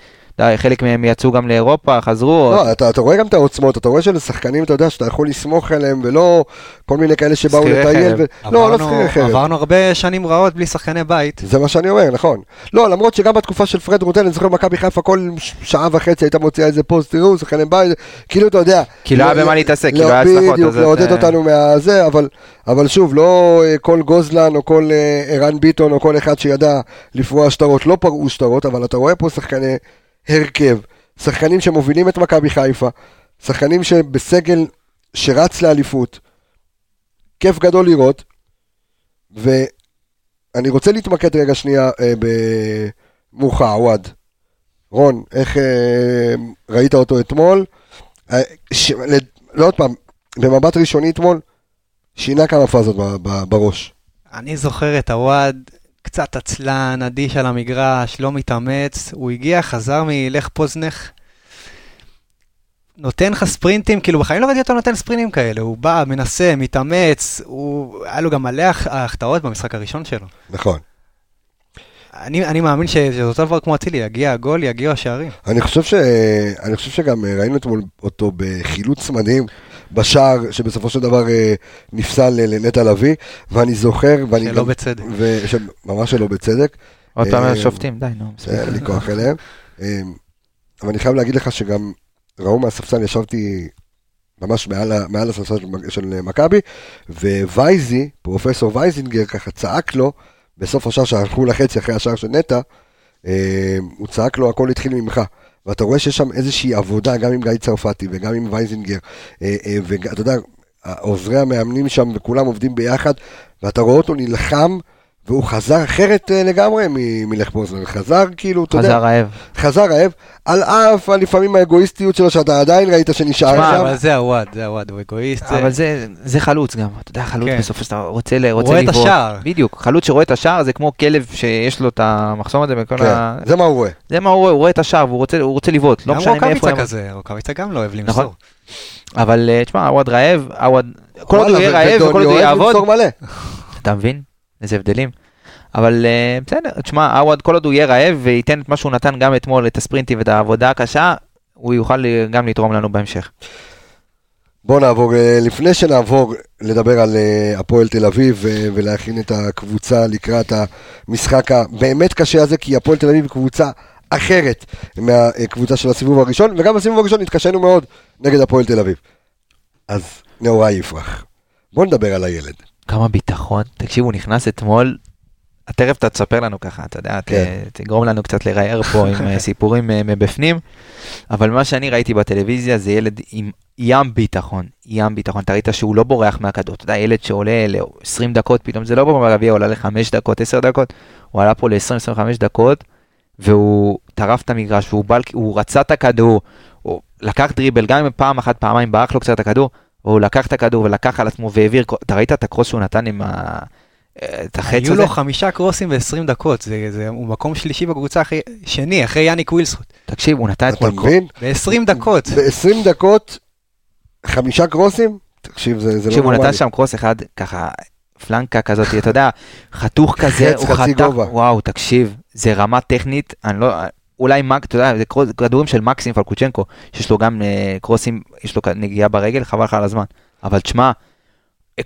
חלק מהם יצאו גם לאירופה, חזרו. לא, אתה, אתה רואה גם את העוצמות, אתה רואה שזה שחקנים, אתה יודע, שאתה יכול לסמוך עליהם, ולא כל מיני כאלה שבאו לטייל. ו... לא, לא שכירי חרב. עברנו הרבה שנים רעות בלי שחקני בית. זה מה שאני אומר, נכון. לא, למרות שגם בתקופה של פרד רוטל, אני זוכר מכבי חיפה כל שעה וחצי הייתה מוציאה איזה פוסט, תראו, שחקני בית, כאילו אתה יודע. כי לא היה במה להתעסק, כי לא היה הצלחות, בדיוק, לעודד אותנו מהזה, אבל, אבל שוב, לא אה, כל גוזלן או כל אה, ערן ביטון או כל אחד שידע לפרוע שטרות, לא פרעו שטרות, אבל אתה רואה פה שחקני הרכב, שחקנים שמובילים את מכבי חיפה, שחקנים שבסגל שרץ לאליפות, כיף גדול לראות, ואני רוצה להתמקד רגע שנייה אה, במוחה עווד. רון, איך אה, ראית אותו אתמול? אה, ש... לא עוד פעם, במבט ראשוני אתמול, שינה כמה פאזות בראש. אני זוכר את הוואד, קצת עצלן, אדיש על המגרש, לא מתאמץ, הוא הגיע, חזר מלך פוזנך, נותן לך ספרינטים, כאילו בחיים לא ראיתי אותו נותן ספרינטים כאלה, הוא בא, מנסה, מתאמץ, הוא, היה לו גם מלא הח- החטאות במשחק הראשון שלו. נכון. אני, אני מאמין שזה אותו דבר כמו אצילי, יגיע הגול, יגיעו השערים. אני חושב, ש... אני חושב שגם ראינו אתמול אותו בחילוץ מדהים בשער שבסופו של דבר אה, נפסל לנטע לביא, ואני זוכר, ואני שלא בצדק. וש... ממש שלא בצדק, עוד פעם אה, השופטים, די, נו. אין לי כוח אליהם. אה, אבל אני חייב להגיד לך שגם ראו מהספסל, ישבתי ממש מעל, מעל הספסל של של מכבי, ווייזי, פרופסור וייזינגר, ככה צעק לו, בסוף השער שהלכו לחצי אחרי השער של נטע, הוא צעק לו, הכל התחיל ממך. ואתה רואה שיש שם איזושהי עבודה, גם עם גיא צרפתי וגם עם וייזינגר, אה, אה, ואתה יודע, עוזרי המאמנים שם וכולם עובדים ביחד, ואתה רואה אותו נלחם, והוא חזר אחרת אה, לגמרי מ- מלך פוזנר, חזר כאילו, אתה יודע, חזר רעב. חזר רעב, על אף לפעמים האגואיסטיות שלו, שאתה עדיין ראית שנשאר שמע, שם. אבל זה הוואד, זה הוואד, הוא אגואיסט. אבל זה, זה חלוץ גם, אתה יודע, חלוץ כן. בסופו של דבר רוצה, ל- רוצה רואה את לבעוט. השער. בדיוק, חלוץ שרואה את השער זה כמו כלב שיש לו את המחסום הזה בכל כן, ה... זה מה הוא רואה. זה מה הוא רואה, הוא רואה את השער והוא רוצה, רוצה לבעוט, לא גם משנה מאיפה רוקאביצה הוא... כזה, רוקאביצה גם לא אוהב נכון. למסור. אבל אה, תשמע, עווד רעב, עווד... כל עוד הוא יהיה רעב וכל עוד הוא יעבוד. אתה מבין? איזה הבדלים. אבל אה, בסדר, תשמע, עווד כל עוד הוא יהיה רעב וייתן את מה שהוא נתן גם אתמול, את הספרינטים ואת העבודה הקשה, הוא יוכל אה, גם לתרום לנו בהמשך. בואו נעבור, אה, לפני שנעבור לדבר על הפועל תל אביב ולהכין את הקבוצה לקראת המשחק הבאמת קשה הזה, כי הפועל תל אביב קבוצה אחרת מהקבוצה של הסיבוב הראשון, וגם בסיבוב הראשון התקשינו מאוד נגד הפועל תל אביב. אז נאורי יפרח. בואו נדבר על הילד. כמה ביטחון, תקשיב, הוא נכנס אתמול, תכף אתה תספר לנו ככה, אתה יודע, ת- כן. תגרום לנו קצת לראייר פה עם אה, סיפורים אה, מבפנים, אבל מה שאני ראיתי בטלוויזיה זה ילד עם ים ביטחון, ים ביטחון, אתה ראית שהוא לא בורח מהכדור, אתה יודע, ילד שעולה ל-20 דקות פתאום, זה לא בגביע, הוא עלה ל-5 דקות, 10 דקות, הוא עלה פה ל-20-25 דקות, והוא טרף את המגרש, והוא הוא רצה את הכדור, הוא לקח דריבל, גם אם פעם אחת, פעמיים ברח לו קצת הכדור, הוא לקח את הכדור ולקח על עצמו והעביר, אתה ראית את הקרוס שהוא נתן עם ה... את החץ היו הזה? לו חמישה קרוסים ב-20 דקות, זה- זה- הוא מקום שלישי בקבוצה, אחרי- שני, אחרי יאניק ווילסקוט. תקשיב, הוא נתן אתה אתמול קרוס. מבין? ב-20 דקות. ב-20 דקות, חמישה קרוסים? תקשיב, זה זה לא תקשיב, הוא נורמלי. נתן שם קרוס אחד, ככה, פלנקה כזאת, אתה יודע, חתוך כזה, חץ, הוא חצי חתך, גובה. וואו, תקשיב, זה רמה טכנית, אני לא, אולי מק, אתה יודע, זה כדורים של מקסים פלקוצ'נקו, שיש לו גם אה, קרוסים, יש לו נגיעה ברגל, חבל לך על הזמן. אבל תשמע,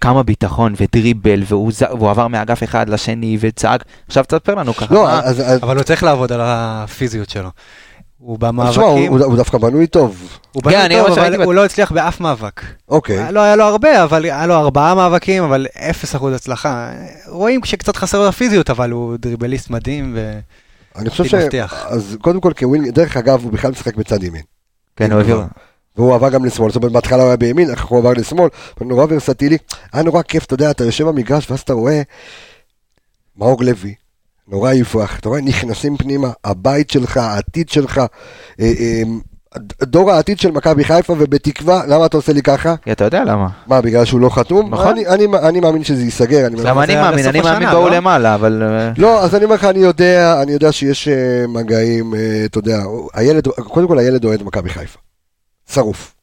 כמה ביטחון ודריבל, והוא ז- והוא עבר מאגף אחד לשני וצעק, עכשיו תספר לנו ככה. לא, מה- אז... אז- אבל הוא צריך לעבוד על הפיזיות שלו. הוא תשמע, הוא- במאבקים, הוא הוא דווקא בנוי טוב. הוא כן, בנוי אני טוב, אבל הוא לא הצליח באף מאבק. אוקיי. לא היה לו הרבה, אבל היה לו ארבעה מאבקים, אבל אפס אחוז הצלחה. רואים שקצת חסר לו הפיזיות, אבל הוא דריבליסט מדהים, ו... אני חושב ש... אז קודם כל כווינג, דרך אגב, הוא בכלל משחק בצד ימין. כן, הוא העביר. והוא עבר גם לשמאל, זאת אומרת בהתחלה הוא היה בימין, אחר כך הוא עבר לשמאל, נורא ורסטילי, היה נורא כיף, אתה יודע, אתה יושב במגרש ואז אתה רואה מאור לוי, נורא יפרח, אתה רואה, נכנסים פנימה, הבית שלך, העתיד שלך, אה, אה, דור העתיד של מכבי חיפה, ובתקווה, למה אתה עושה לי ככה? כי אתה יודע למה. מה, בגלל שהוא לא חתום? נכון. אני, אני, אני מאמין שזה ייסגר, אני גם אני זה מאמין, אני מאמין בהוא לא? למעלה, אבל... אה, לא, אז אני אומר לך, אני יודע, אני יודע שיש אה, מגעים, אה, אתה יודע, הילד, קודם כל הילד אוהד מכבי חיפה. שרוף.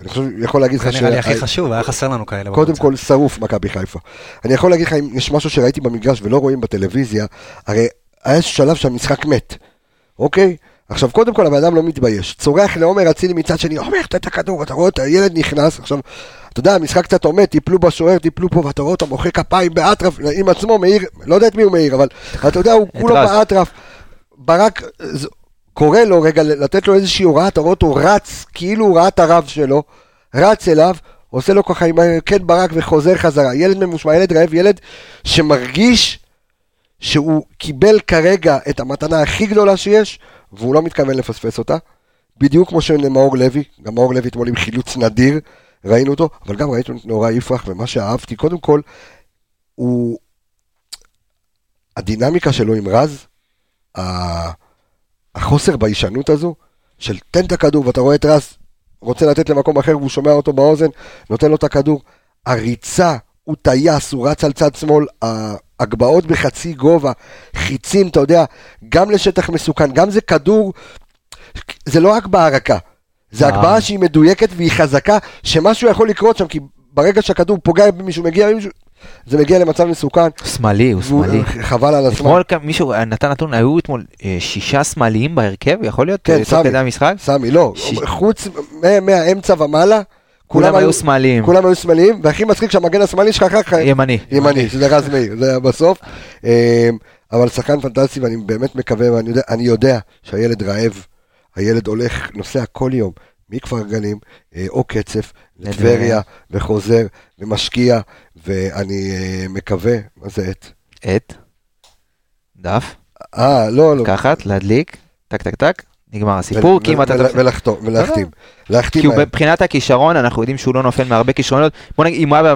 אני חושב, יכול להגיד זה לך נראה לי הכי חשוב, היה חסר לנו כאלה. קודם. כל שרוף מכבי חיפה. אני יכול להגיד לך, אם יש משהו שראיתי במגרש ולא רואים בטלוויזיה, הרי היה שלב שהמשחק מת, אוקיי? עכשיו, קודם כל הבן אדם לא מתבייש. צורח לעומר אצילי מצד שני, עומר, תן את הכדור, אתה רואה הילד נכנס, עכשיו, אתה יודע, המשחק קצת עומד, טיפלו בשוער, טיפלו פה, ואתה רואה אותו מוחא כפיים באטרף, עם עצמו מעיר, לא יודע את מי הוא מעיר, אבל אתה יודע, הוא כולו. באטרף. ברק קורא לו רגע לתת לו איזושהי הוראה, אתה רואה אותו רץ, כאילו הוא ראה את הרב שלו, רץ אליו, עושה לו ככה עם כן ברק וחוזר חזרה. ילד ממושמע, ילד רעב, ילד שמרגיש שהוא קיבל כרגע את המתנה הכי גדולה שיש, והוא לא מתכוון לפספס אותה. בדיוק כמו שמאור לוי, גם מאור לוי אתמול עם חילוץ נדיר, ראינו אותו, אבל גם ראינו את נורא יפרח, ומה שאהבתי, קודם כל, הוא... הדינמיקה שלו עם רז, החוסר ביישנות הזו, של תן את הכדור, ואתה רואה את רז רוצה לתת למקום אחר, והוא שומע אותו באוזן, נותן לו את הכדור. הריצה, הוא טייס, הוא רץ על צד שמאל, ההגבהות בחצי גובה, חיצים, אתה יודע, גם לשטח מסוכן, גם זה כדור, זה לא רק בהרקה, זה אה. הגבהה שהיא מדויקת והיא חזקה, שמשהו יכול לקרות שם, כי ברגע שהכדור פוגע במישהו, מגיע במישהו, זה מגיע למצב מסוכן, שמאלי, הוא שמאלי. חבל על הזמן. אתמול מישהו נתן נתון, היו אתמול אה, שישה שמאליים בהרכב, יכול להיות? כן, אה, סמי. המשחק? סמי, לא, ש- חוץ מה- מהאמצע ומעלה, כולם היו שמאליים. כולם היו שמאליים, והכי מצחיק שהמגן השמאלי שלך אחר כך ימני. ימני, שזה רז מאיר, זה היה בסוף. אה, אבל שחקן פנטסטי, ואני באמת מקווה, ואני יודע, אני יודע שהילד רעב, הילד הולך, נוסע כל יום, מכפר גלים אה, או קצף לטבריה וחוזר ומשקיע, ואני אה, מקווה, מה זה עט? את, דף, אה, לא, לא. לקחת, להדליק, טק טק טק, נגמר הסיפור, כי אם אתה... ולחתום, ולהחתים. להחתים כי. מבחינת הכישרון, אנחנו יודעים שהוא לא נופל מהרבה כישרונות. בוא נגיד, אם הוא היה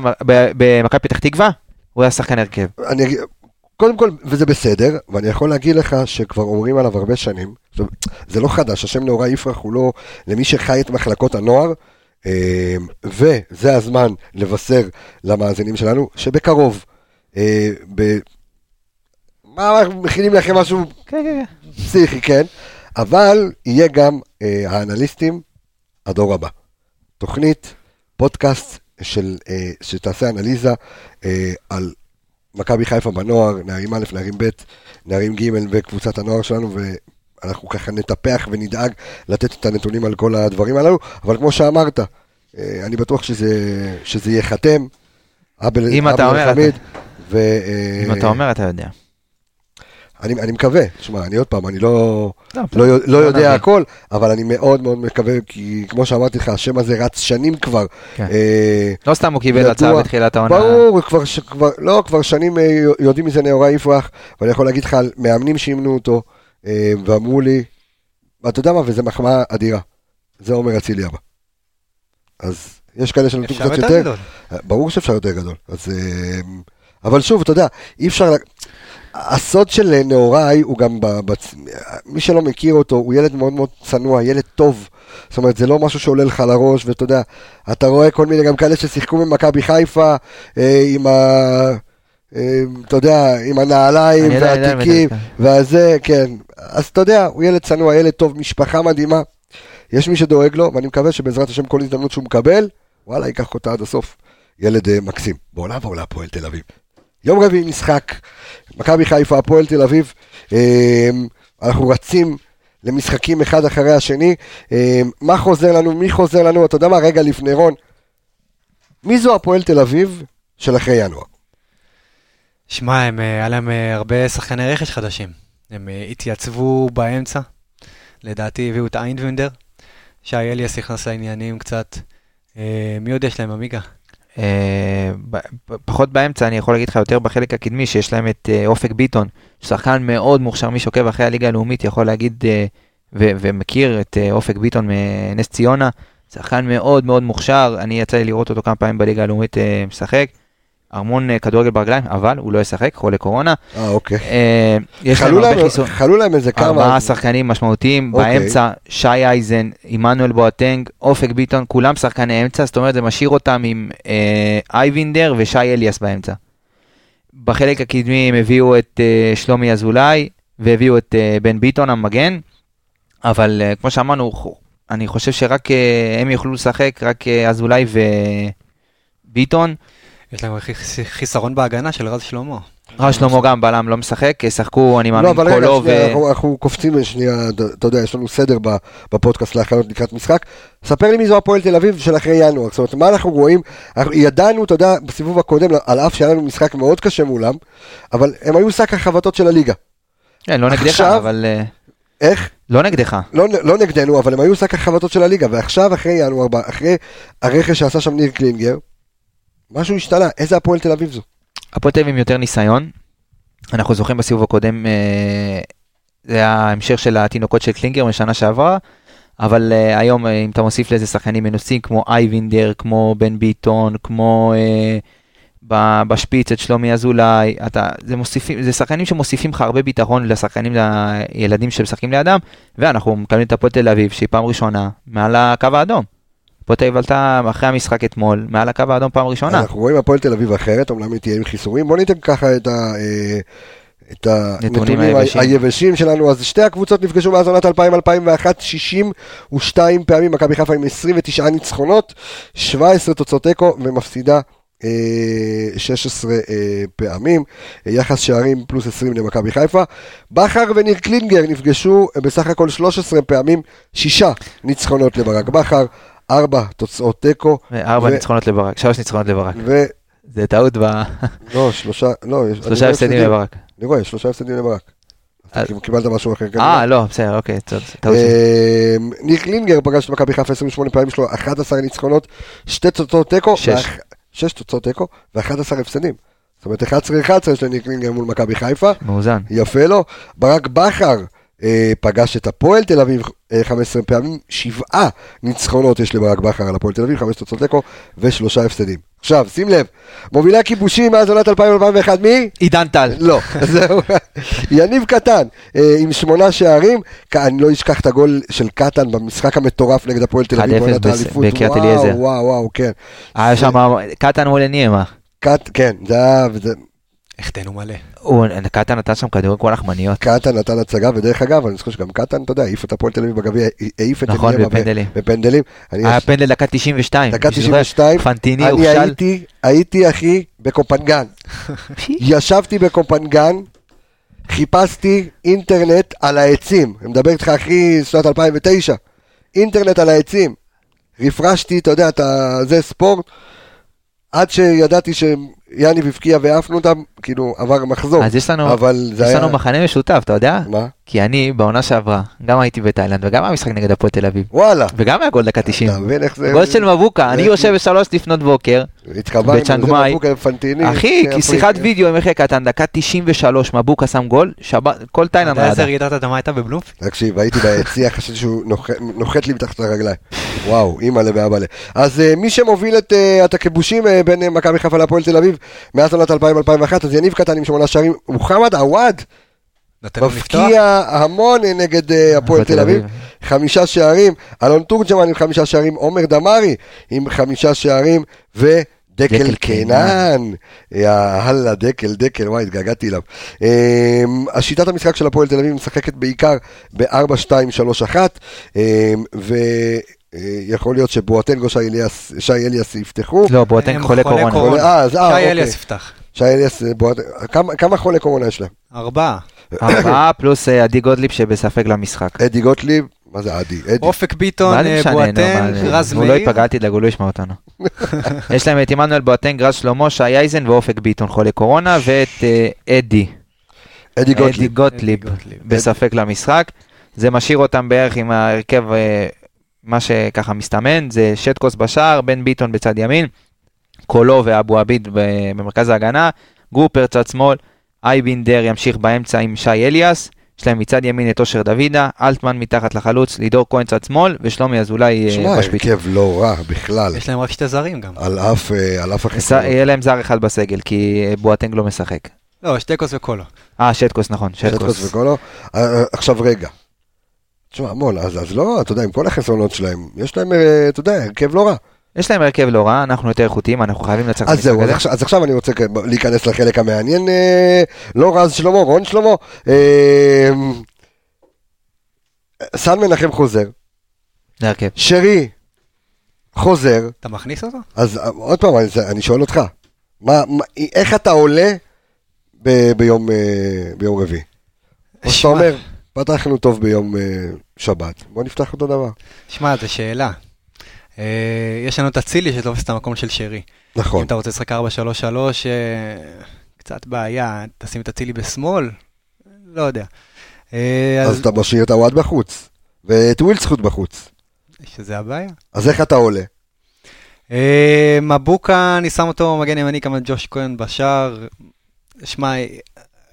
במכבי פתח תקווה, הוא היה שחקן הרכב. אני אגיד, קודם כל, וזה בסדר, ואני יכול להגיד לך שכבר אומרים עליו הרבה שנים, זה לא חדש, השם נאורי יפרח הוא לא למי שחי את מחלקות הנוער, אה, וזה הזמן לבשר למאזינים שלנו, שבקרוב, אה, ב... מה, אנחנו מכינים לכם משהו כן, כן, פסיכי, כן, אבל יהיה גם אה, האנליסטים, הדור הבא. תוכנית, פודקאסט של, אה, שתעשה אנליזה אה, על מכבי חיפה בנוער, נערים א', נערים ב', נערים ג' וקבוצת הנוער שלנו, ואנחנו ככה נטפח ונדאג לתת את הנתונים על כל הדברים הללו, אבל כמו שאמרת, אה, אני בטוח שזה, שזה ייחתם. אבל, אם אתה אבל אומר, חמיד, אתה- ו, אה, אם אתה אומר, אתה יודע. אני, אני מקווה, תשמע, אני עוד פעם, אני לא, לא, לא, לא לא יודע נביא. הכל, אבל אני מאוד מאוד מקווה, כי כמו שאמרתי לך, השם הזה רץ שנים כבר. כן. אה, לא סתם הוא קיבל. הצעה בתחילת העונה. ברור, כבר, ש- כבר, לא, כבר שנים אה, יודעים מזה נאורי יפרח, ואני יכול להגיד לך על מאמנים שאימנו אותו, אה, ואמרו לי, ואתה יודע מה, וזו מחמאה אדירה, זה עומר אצילי הבא. אז יש כאלה שנותנים אפשר קצת יותר יותר, גדול. ברור שאפשר יותר גדול. אז, אה, אבל שוב, אתה יודע, אי אפשר... לה- הסוד של נאורי הוא גם, ב- בצ... מי שלא מכיר אותו, הוא ילד מאוד מאוד צנוע, ילד טוב. זאת אומרת, זה לא משהו שעולה לך לראש, ואתה יודע, אתה רואה כל מיני גם כאלה ששיחקו במכבי חיפה, אה, עם ה... אה, אתה יודע, עם הנעליים והתיקים, והזה, כן. אז אתה יודע, הוא ילד צנוע, ילד טוב, משפחה מדהימה. יש מי שדואג לו, ואני מקווה שבעזרת השם כל הזדמנות שהוא מקבל, וואלה, ייקח אותה עד הסוף. ילד אה, מקסים. בעולה ועולה הפועל תל אביב. יום רביעי משחק, מכבי חיפה, הפועל תל אביב. אה, אנחנו רצים למשחקים אחד אחרי השני. אה, מה חוזר לנו, מי חוזר לנו, אתה יודע מה, רגע לפני רון. מי זו הפועל תל אביב של אחרי ינואר? שמע, הם, אה, היה להם אה, הרבה שחקני רכש חדשים. הם אה, התייצבו באמצע, לדעתי הביאו את איינבנדר, שי אליאס נכנס לעניינים קצת. מי עוד יש להם, עמיגה? אה, פחות באמצע, אני יכול להגיד לך יותר בחלק הקדמי, שיש להם את אה, אופק ביטון, שחקן מאוד מוכשר, מי שעוקב אחרי הליגה הלאומית יכול להגיד אה, ו- ומכיר את אופק ביטון מנס ציונה, שחקן מאוד מאוד מוכשר, אני יצא לי לראות אותו כמה פעמים בליגה הלאומית משחק, המון אה, כדורגל ברגליים, אבל הוא לא ישחק, חולה קורונה. אה, אוקיי. אה, יש להם חלו הרבה להם- חיסון. חלו להם איזה כמה... ארבעה שחקנים משמעותיים, אוקיי. באמצע שי אייזן, עמנואל בואטנג, אופק ביטון, כולם שחקני אמצע, זאת אומרת זה משאיר אותם עם אה, אייבינדר ושי אליאס באמצע. בחלק הקדמי הם הביאו את אה, שלומי אזולאי והביאו את אה, בן ביטון המגן, אבל אה, כמו שאמרנו, אני חושב שרק אה, הם יוכלו לשחק, רק אה, אזולאי וביטון. יש להם חיס- חיסרון בהגנה של רז שלמה. רז שלמה גם בלם לא משחק, ישחקו אני לא, מאמין אבל רגע, קולו שנייה, ו... אנחנו- אנחנו קופצים שנייה, אתה- יודע, יש לנו סדר בפודקאסט להכנות לקראת משחק. ספר לי מי זו הפועל תל אביב של אחרי ינואר. זאת אומרת, מה אנחנו רואים? ידענו, אתה יודע, בסיבוב הקודם, על אף שהיה לנו משחק מאוד קשה מולם, אבל הם היו שק החבטות של הליגה. כן, לא נגדך, עכשיו- אבל אה, איך? לא נגדך. לא, לא נגדנו, אבל הם היו שק החבטות של הליגה, ועכשיו אחרי ינואר, אחרי הרכש שעשה שם ניר קלינגר, משהו השתנה, איזה הפועל תל אביב זו? הפועל תל אביב עם יותר ניסיון. אנחנו זוכרים בסיבוב הקודם, אה, זה היה ההמשך של התינוקות של קלינגר משנה שעברה, אבל אה, היום אה, אם אתה מוסיף לזה שחקנים מנוסים כמו אייבינדר, כמו בן ביטון, כמו אה, בשפיץ את שלומי אזולאי, אתה, זה, מוסיפים, זה שחקנים שמוסיפים לך הרבה ביטחון לשחקנים, לילדים שמשחקים לידם, ואנחנו מקבלים את הפועל תל אביב שהיא פעם ראשונה מעל הקו האדום. הפועל תל אביב עלתה אחרי המשחק אתמול, מעל הקו האדום פעם ראשונה. אנחנו רואים הפועל תל אביב אחרת, אומנם היא תהיה עם חיסורים. בוא ניתן ככה את, ה, אה, את הנתונים היבשים. היבשים שלנו. אז שתי הקבוצות נפגשו מאז עונת 2000-2001, 62 פעמים, מכבי חיפה עם 29 ניצחונות, 17 תוצאות תיקו ומפסידה. אה, 16 אה, פעמים, אה, יחס שערים פלוס 20 למכבי חיפה. בכר וניר קלינגר נפגשו בסך הכל 13 פעמים, שישה ניצחונות לברק בכר, ארבע תוצאות תיקו, ארבע ו- ניצחונות לברק, שלוש ניצחונות לברק. ו... זה טעות ב... לא, שלושה, לא, יש, שלושה הפסדים לברק. אני רואה, שלושה הפסדים לברק. אז- קיבלת משהו אחר כנראה. אה, לא, בסדר, אוקיי, טוב, טעות שלי. אה, ניק לינגר פגש את מכבי חיפה 28 פעמים, יש לו 11 ניצחונות, שתי תוצאות תיקו, שש. שש תוצאות תיקו ו-11 הפסדים. זאת אומרת 11-11 יש לניק לינגר מול מכבי חיפה, מאוזן. יפה לו. ברק בכר פגש את הפועל תל אביב אה, 15 פעמים, שבעה ניצחונות יש לברק בכר על הפועל תל אביב, חמש תוצאות תיקו ושלושה הפסדים. עכשיו, שים לב, מובילי הכיבושים מאז עונת 2001, מי? עידן טל. לא, זהו. יניב קטן, אה, עם שמונה שערים, אני לא אשכח את הגול של קטן במשחק המטורף נגד הפועל תל אביב 1-0 בעונת בס- האליפות. בקריית אליעזר. וואו, וואו, כן. היה שם קטן מול. קט, כן, זה היה, החטאנו מלא. הוא, קטן נתן שם כדורים כמו לחמניות. קטן נתן הצגה, ודרך אגב, אני זוכר שגם קטן, אתה יודע, העיף את הפועל תל אביב בגביע, העיף את נכון, בפנדלים. בפנדלים. אני היה פנדל דקה 92. דקה מי שזוכר, 92, פנטיני אני הוכשל. הייתי, הייתי אחי בקופנגן. ישבתי בקופנגן, חיפשתי אינטרנט על העצים. אני מדבר איתך אחי, שנת 2009. אינטרנט על העצים. רפרשתי, אתה יודע, אתה, זה ספורט, עד שידעתי שיאניב הבקיע והעפנו אותם, כאילו עבר מחזור. אז יש לנו, אבל יש היה... לנו מחנה משותף, אתה יודע? מה? כי אני בעונה שעברה, גם הייתי בתאילנד וגם היה משחק נגד הפועל תל אביב. וואלה. וגם היה גול דקה 90. אתה מבין איך זה... גול של מבוקה, אני יושב בשלוש לפנות בוקר, בצ'אנג זה. מבוקה פנטיני. אחי, כי שיחת וידאו עם מיכאל קטן, דקה 93, מבוקה שם גול, כל תאילנד אתה יודע איזה רעדה. רעידת אדמה הייתה בבלומפילד? תקשיב, הייתי ביציע, חשבתי שהוא נוח- נוחת לי מתחת לרגליים. וואו, אימא'לה ואבא'לה. אז אה, מי שמוביל את אה, את הכיבושים אה, בין אה, מכבי חיפה להפועל תל אביב, מאז עונת 2000-2001, אז יניב קטן עם שמונה שערים, מוחמד עוואד? מפקיע המון נגד הפועל תל אביב, חמישה שערים, אלון תורג'מן עם חמישה שערים, עומר דמארי עם חמישה שערים, ו... דקל דקל קינן, יאללה דקל דקל, וואי התגעגעתי אליו. אה, השיטת המשחק של הפועל תל אביב משחקת בעיקר ב-4-2-3-1, ויכול להיות שבואטנגו, שי אליאס- שי אליאס יפתחו. לא, בואטנק הם חולה קורונה. אה, אז- אה, שי אוקיי. אליאס יפתח. שי אליאס, אה, בואטנג, כמה- חולי קורונה יש להם? ארבעה. ארבעה פלוס אה, עדי גוטליב שבספק למשחק. אדי גוטליב, מה זה עדי? אדי. אופק ביטון, אה, מה, רז הוא לא מאיר. ייפגע, אל תדאג, הוא לא ישמע אותנו. יש להם את עמנואל בואטנג, רז שלמה, שי אייזן ואופק ביטון חולי קורונה, ואת אה, אדי, אדי גוטליב. גוטליב אדי גוטליב. בספק למשחק. זה משאיר אותם בערך עם ההרכב, אה, מה שככה מסתמן, זה שטקוס בשער, בן ביטון בצד ימין, קולו ואבו עביד ב- במרכז ההגנה, גרופר צד שמאל, אייבינדר ימשיך באמצע עם שי אליאס, יש להם מצד ימין את אושר דוידה, אלטמן מתחת לחלוץ, לידור כהן צד שמאל, ושלומי אזולאי אה, שמע, בשפיץ. הרכב לא רע בכלל, יש להם רק שתי זרים גם. על אף אה, על אף החסרונות. יהיה להם זר אחד בסגל, כי אה, בואטנג לא משחק. לא, שטקוס וקולו. אה, שטקוס, נכון, שטקוס שטקוס. וקולו. עכשיו רגע. תשמע, המון, אז אז לא, אתה יודע, עם כל החסרונות שלהם, יש להם, אה, אתה יודע, הרכב לא רע. יש להם הרכב לא רע, אנחנו יותר איכותיים, אנחנו חייבים לנצח את אז זהו, אז. עכשיו- אז עכשיו אני רוצה להיכנס לחלק המעניין, אה, לא רז שלמה, רון שלמה. אה, סן מנחם חוזר, זה הרכב. שרי חוזר, אתה מכניס אותו? אז עוד פעם, אני, אני שואל אותך, מה, מה, איך אתה עולה ב, ביום, אה, ביום רביעי? או שאתה. אומר, פתחנו טוב ביום אה, שבת, בוא נפתח אותו דבר. שמע, זו שאלה. אה, יש לנו את אצילי שתופס את המקום של שרי. נכון. אם אתה רוצה לשחק 4-3-3, אה, קצת בעיה, תשים את אצילי בשמאל? לא יודע. אה, אז אתה משאיר את הוואד בחוץ, ואת ווילדסחוט בחוץ. שזה הבעיה. אז איך אתה עולה? מבוקה, אני שם אותו מגן ימני כמה ג'וש כהן בשער. שמע,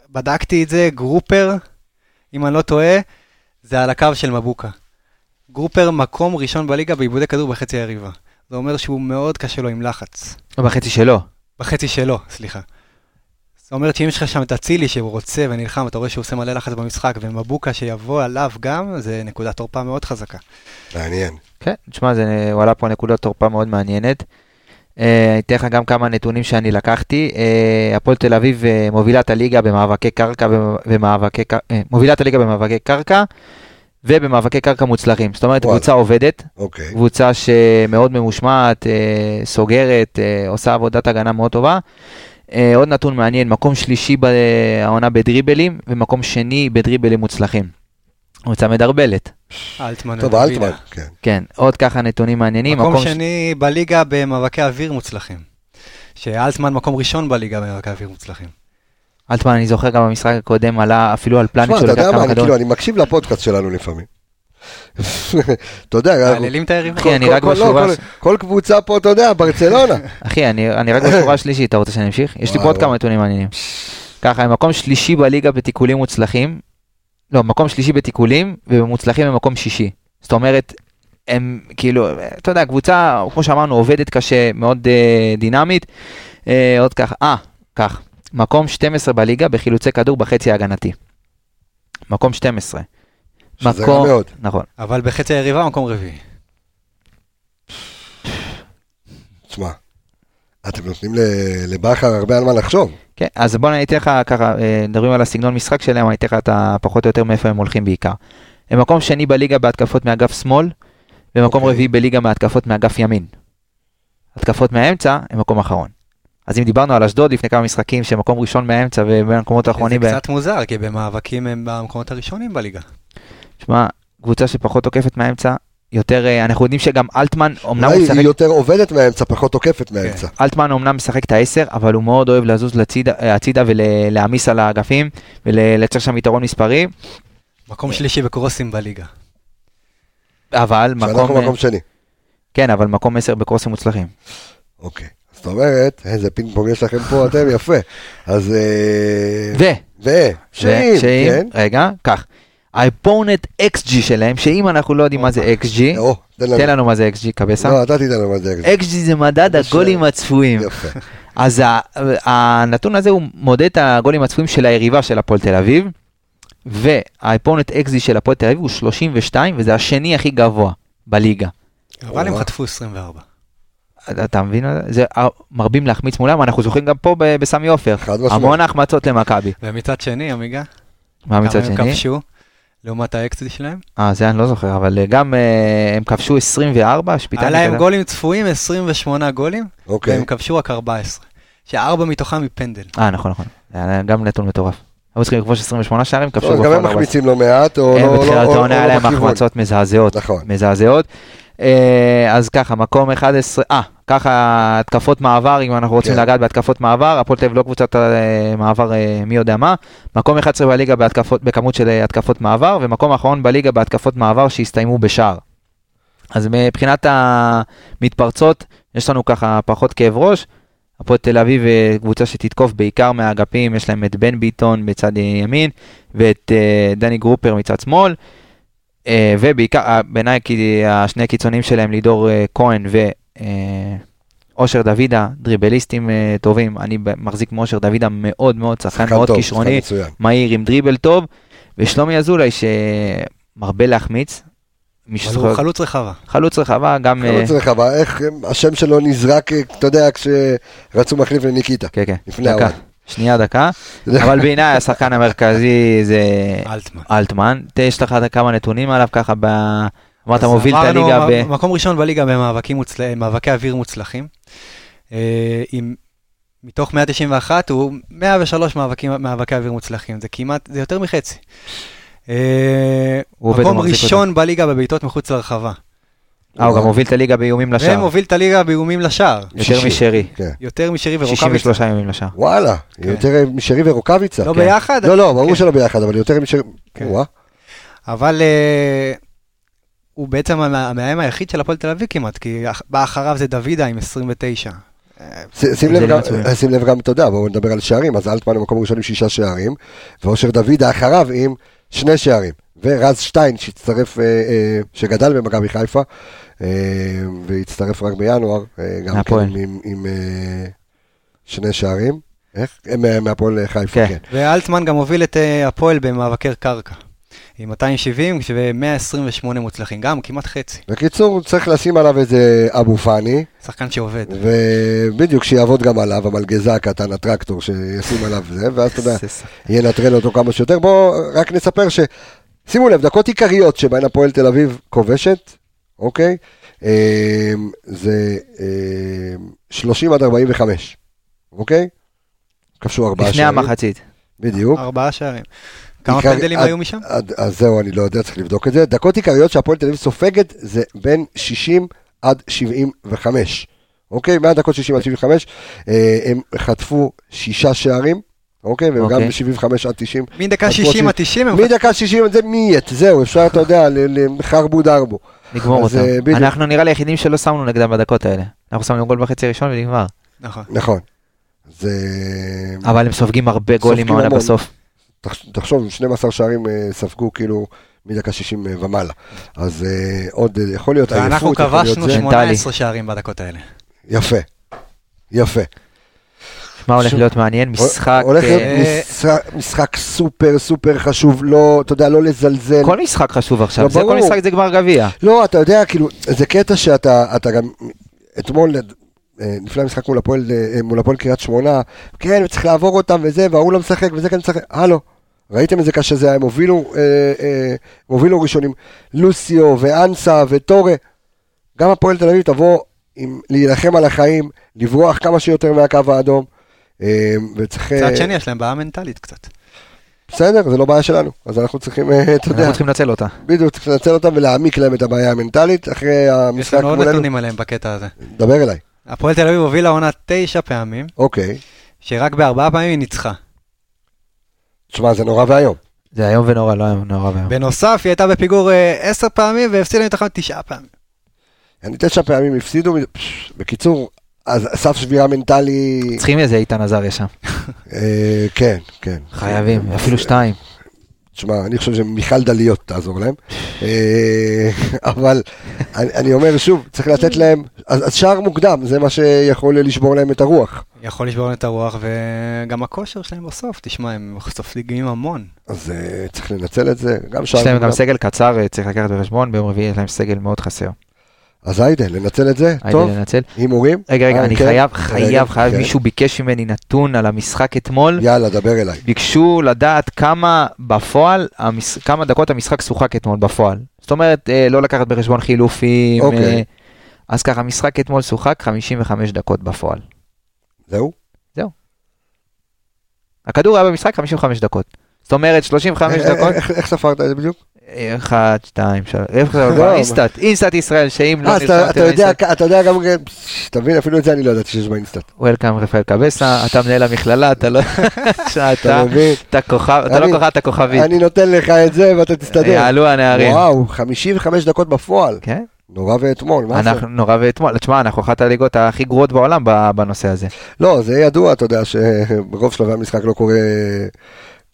בדקתי את זה, גרופר, אם אני לא טועה, זה על הקו של מבוקה. גרופר מקום ראשון בליגה בעיבודי כדור בחצי היריבה. זה אומר שהוא מאוד קשה לו עם לחץ. לא בחצי שלו. בחצי שלו, סליחה. זאת אומרת שאם יש לך שם את אצילי שהוא רוצה ונלחם, אתה רואה שהוא עושה מלא לחץ במשחק, ומבוקה שיבוא עליו גם, זה נקודת תורפה מאוד חזקה. מעניין. כן, תשמע, זה הוא עלה פה נקודת תורפה מאוד מעניינת. אה, אני אתן לך גם כמה נתונים שאני לקחתי. אה, הפועל תל אביב אה, מובילה את הליגה במאבקי קרקע, במאבקי, מובילה את הליגה במאבקי קרקע ובמאבקי קרקע מוצלחים. זאת אומרת, וואלה. קבוצה עובדת, אוקיי. קבוצה שמאוד ממושמעת, סוגרת, עושה עבודת הגנה מאוד טובה. עוד נתון מעניין, מקום שלישי בעונה בדריבלים ומקום שני בדריבלים מוצלחים. קבוצה מדרבלת. אלטמן. טוב. אלטמן, כן. כן, עוד ככה נתונים מעניינים. מקום שני בליגה במאבקי אוויר מוצלחים. שאלטמן מקום ראשון בליגה במאבקי אוויר מוצלחים. אלטמן, אני זוכר גם במשחק הקודם עלה אפילו על פלניץ' תשמע, שהוא אתה לקח יודע מה, כמה אני כדורים. כאילו, אני מקשיב לפודקאסט שלנו לפעמים. אתה יודע, אנחנו- מעללים את היריבה. אחי, אני כל- רק כל- לא, בשורה... כל- קבוצה פה, אתה יודע, ברצלונה. אחי, אני אני רק בשורה השלישית, אתה רוצה שאני אמשיך? יש לי פה עוד כמה. נתונים מעניינים. ככה, הם מקום שלישי בליגה בתיקולים מוצלחים. לא, מקום שלישי בתיקולים, ובמוצלחים הם מקום שישי. זאת אומרת, הם כאילו, אתה יודע, קבוצה, כמו שאמרנו, עובדת קשה, מאוד אה, דינמית. אה, עוד ככה, אה, כך, מקום 12 בליגה בחילוצי כדור בחצי ההגנתי. מקום 12. שזה רע מאוד. נכון. אבל בחצי היריבה מקום רביעי. תשמע, אתם נותנים ל- לבכר הרבה על מה לחשוב. כן, אז בוא אני אתן לך ככה, אה, מדברים על הסגנון משחק שלהם, אני אתן לך את פחות או יותר מאיפה הם הולכים בעיקר. הם מקום שני בליגה בהתקפות מאגף שמאל, ומקום אוקיי. רביעי בליגה מהתקפות מאגף ימין. התקפות מהאמצע הם מקום אחרון. אז אם דיברנו על אשדוד לפני כמה משחקים, שמקום ראשון מהאמצע ובין המקומות האחרונים, זה קצת מוזר, כי במאבקים הם במקומות הראשונים בליגה. שמע, קבוצה שפחות תוקפת מהאמצע, יותר, אה, אנחנו יודעים שגם אלטמן, אמנם הוא אולי משחק, היא יותר עובדת מהאמצע, פחות תוקפת מהאמצע. אלטמן אמנם משחק את העשר, אבל הוא מאוד אוהב לזוז לצידה- אה, הצידה ולהעמיס על האגפים, ולייצר שם יתרון מספרי, מקום שלישי בקרוסים בליגה. אבל מקום... שאנחנו אה, מקום שני. כן, אבל מקום 10 בקרוסים מוצלחים. אוקיי. זאת אומרת, איזה פינג פונג יש לכם פה, אתם יפה. אז... אה, ו... ו... ושאם- כן. רגע, כך. האפונט XG שלהם, שאם אנחנו לא יודעים מה זה XG, או, תן תן לנו. מה זה XG, קבסה. לא, אתה תיתן לנו מה זה. XG זה מדד. הגולים הצפויים. יפה. אז הנתון הזה הוא מודד את הגולים הצפויים של היריבה של הפועל תל אביב, והאפונט XG של הפועל תל אביב הוא 32, וזה השני הכי גבוה בליגה. אבל הם. חטפו 24. אתה מבין? זה אה, מרבים להחמיץ מולם, אנחנו זוכרים גם פה בסמי עופר. המון החמצות למכבי. ומצד שני, עמיגה, מה מצד כמה הם שני? כבשו לעומת האקסטי שלהם? אה, זה אני לא זוכר, אבל אה, גם אה, הם כבשו 24, שפיטה היה להם גולים צפויים, 28 גולים, אוקיי. והם כבשו רק 14. שארבע מתוכם מפנדל. אה, נכון, נכון. היה גם נתון מטורף. היו צריכים לכבוש 28 שערים, כבשו טוב, גם הם 14. מחמיצים לא מעט, או הם לא... בתחילת או- או- העונה היה לא להם. החמצות מזעזעות. נכון. מזעזעות. אה, אז ככה, מקום 11, אה, ככה התקפות מעבר, אם אנחנו רוצים כן. לגעת בהתקפות מעבר, הפועל תל אביב לא קבוצת אה, מעבר אה, מי יודע מה, מקום 11 בליגה בהתקפות, בכמות של התקפות מעבר, ומקום אחרון בליגה בהתקפות מעבר שהסתיימו בשער. אז מבחינת המתפרצות, יש לנו ככה פחות כאב ראש. הפועל תל אביב קבוצה שתתקוף בעיקר מהאגפים, יש להם את בן ביטון בצד ימין ואת דני גרופר מצד שמאל. אה, ובעיקר, אה, בעיניי כי השני קיצונים שלהם, לידור אה, כהן ואושר דוידה, דריבליסטים אה, טובים. אני מחזיק מאושר דוידה מאוד מאוד, שחקן מאוד טוב, כישרוני. מהיר עם דריבל טוב, ושלומי אזולאי שמרבה להחמיץ. מי אבל שזוכר, הוא חלוץ רחבה. חלוץ רחבה, גם... אה, חלוץ רחבה, איך אה, השם שלו נזרק, אה, אתה יודע, כשרצו מחליף לניקיטה. כן, כן, לפני האוהד. שנייה דקה, אבל בעיניי השחקן המרכזי זה אלטמן. אלטמן. יש לך כמה נתונים עליו ככה, ב... אמרת מוביל את הליגה ב... מקום ראשון בליגה במאבקים מוצל- מאבקי אוויר מוצלחים. אה, עם, מתוך 191 הוא 103 מאבקים, מאבקי אוויר מוצלחים, זה כמעט, זה יותר מחצי. אה, מקום ראשון בליגה בבעיטות מחוץ לרחבה. אה, הוא גם מוביל את הליגה באיומים לשער. ומוביל את הליגה באיומים לשער. יותר. משרי. כן. יותר משרי ורוקאביצה. 63 איומים לשער. וואלה, כן. יותר משרי ורוקאביצה. לא כן. ביחד? לא, לא, ברור. שלא ביחד, אבל יותר משרי... אבל אה, הוא בעצם המ- המאיים היחיד של הפועל תל אביב כמעט, כי בא אחריו זה דוידה עם 29. אה, ש- שים לב הבדלים גם, עצומים. שים לב גם, אתה יודע, בואו נדבר על שערים, אז אלטמן במקום ראשון עם שישה שערים, ואושר דוידה אחריו עם שני שערים, ורז שטיין שהצטרף, אה, אה, שגדל במכבי חיפה, אה, והצטרף רק בינואר, גם כן. עם, עם, שני שערים, איך? מה- מהפועל חיפה, כן. כן. ואלטמן גם הוביל את הפועל במאבקי קרקע. עם 270 ו-128 מוצלחים, גם כמעט חצי. בקיצור, צריך לשים עליו איזה אבו פאני, שחקן שעובד. ובדיוק שיעבוד גם עליו, המלגזה הקטן, הטרקטור, שישים עליו זה, ואז אתה יודע, ינטרל אותו כמה שיותר. בואו רק נספר ש... שימו לב, דקות עיקריות שבהן הפועל תל אביב כובשת, אוקיי? אה, זה אה, 30 עד 45, אוקיי? כבשו ארבעה לפני שערים. המחצית. בדיוק. ארבעה שערים. כמה עיקר- פנדלים עד- היו משם? עד- אז זהו, אני לא יודע, צריך לבדוק את זה. דקות עיקריות שהפועל תל אביב סופגת זה בין 60 עד 75. אוקיי? מהדקות 60 עד 75, אה, הם חטפו שישה שערים, אוקיי? וגם אוקיי. ב-75 עד 90. מדקה אז 60 רוצים- עד 90 הם מדקה 60 זה מיית, זהו, אפשר, אתה יודע, ל- לחרבו דרבו. נגמור אותם. אה. אנחנו נראה לי היחידים שלא שמנו נגדם בדקות האלה. אנחנו שמנו גול בחצי הראשון ונגמר. נכון. נכון. זה... אבל הם סופגים הרבה גולים העונה. בסוף. תחש- תחשוב, 12 שערים אה, ספגו כאילו מדקה 60 אה, ומעלה. אז אה, עוד אה, יכול להיות ואנחנו עייפות, יכול להיות כבשנו זה. 18 שערים בדקות האלה. יפה, יפה. מה הולך. להיות מעניין? משחק... הולך להיות אה, משחק- סופר סופר חשוב, לא, אתה יודע, לא לזלזל. כל משחק חשוב לא, עכשיו. זה כל. משחק זה גמר גביע. לא, אתה יודע, כאילו, זה קטע שאתה אתה גם, אתמול, אה, לפני המשחק מול הפועל, אה, מול הפועל קריית שמונה, כן, וצריך לעבור אותם וזה, וההוא לא משחק וזה כן משחק, הלו, ראיתם איזה קשה זה היה, הם הובילו, אה, אה, הובילו ראשונים, לוסיו ואנסה וטורה, גם הפועל תל אביב תבוא עם להילחם על החיים, לברוח כמה שיותר מהקו האדום, וצריך, אה, מצד שני יש להם בעיה מנטלית קצת. בסדר, זה לא בעיה שלנו, אז אנחנו צריכים, אה, אתה יודע, אנחנו צריכים לנצל אותה. בדיוק, צריך לנצל אותם ולהעמיק להם את הבעיה המנטלית, אחרי יש המשחק לנו עוד מולנו, נתונים עליהם בקטע הזה. דבר אליי. הפועל תל אביב הובילה עונה תשע פעמים, אוקיי. שרק בארבעה פעמים היא ניצחה. תשמע, זה נורא ואיום. זה איום ונורא, לא איום נורא ואיום. בנוסף, היא הייתה בפיגור אה, עשר פעמים והפסידה מתחת תשעה פעמים. אני תשע פעמים הפסידו, בקיצור, אז סף שבירה מנטלי, צריכים איזה איתן עזריה שם. אה, כן, כן. חייבים, אפילו שתיים. תשמע, אני חושב שמיכל דליות תעזור להם, אה, אבל אני, אני אומר שוב, צריך לתת להם, אז, אז שער מוקדם, זה מה שיכול לשבור להם את הרוח. יכול לשבור להם את הרוח, וגם הכושר שלהם בסוף, תשמע, הם סופגים המון. אז אה, צריך לנצל את זה, גם שער יש להם גם מוקדם. סגל קצר, אה, צריך לקחת בחשבון, ביום רביעי יש להם סגל מאוד חסר. אז היידה, לנצל את זה, הייתי טוב, לנצל. הימורים. רגע, רגע, אה, אני כן? חייב, חייב, חייב, כן. מישהו ביקש ממני נתון על המשחק אתמול. יאללה, דבר אליי. ביקשו לדעת כמה בפועל, המש- כמה דקות המשחק שוחק אתמול בפועל. זאת אומרת, אה, לא לקחת בחשבון חילופים. אוקיי. אה, אז ככה, המשחק אתמול שוחק 55 דקות בפועל. זהו? הכדור היה במשחק 55 דקות. זאת אומרת, 35 אה, דקות, איך- איך ספרת את זה בדיוק? 1, 2, 3, איך זה לא, אינסטאט, אינסטאט ישראל, שאם לא אה, נרשמתם אתה יודע, לאינסטאט, אתה יודע גם, תבין, אפילו את זה אני לא ידעתי שיש באינסטאט. welcome רפאל קבסה, אתה מנהל המכללה, אתה לא... אתה מבין? אתה כוכב, אתה לא כוכב, אתה כוכבית. אני נותן לך את זה ואתה תסתדר. יעלו הנערים. וואו, 55 דקות בפועל. כן, נורא ואתמול, מה זה? אנחנו נורא ואתמול, תשמע, אנחנו אחת הליגות הכי גרועות בעולם בנושא הזה. לא, זה ידוע, אתה יודע, שברוב שלבי המשחק לא קורה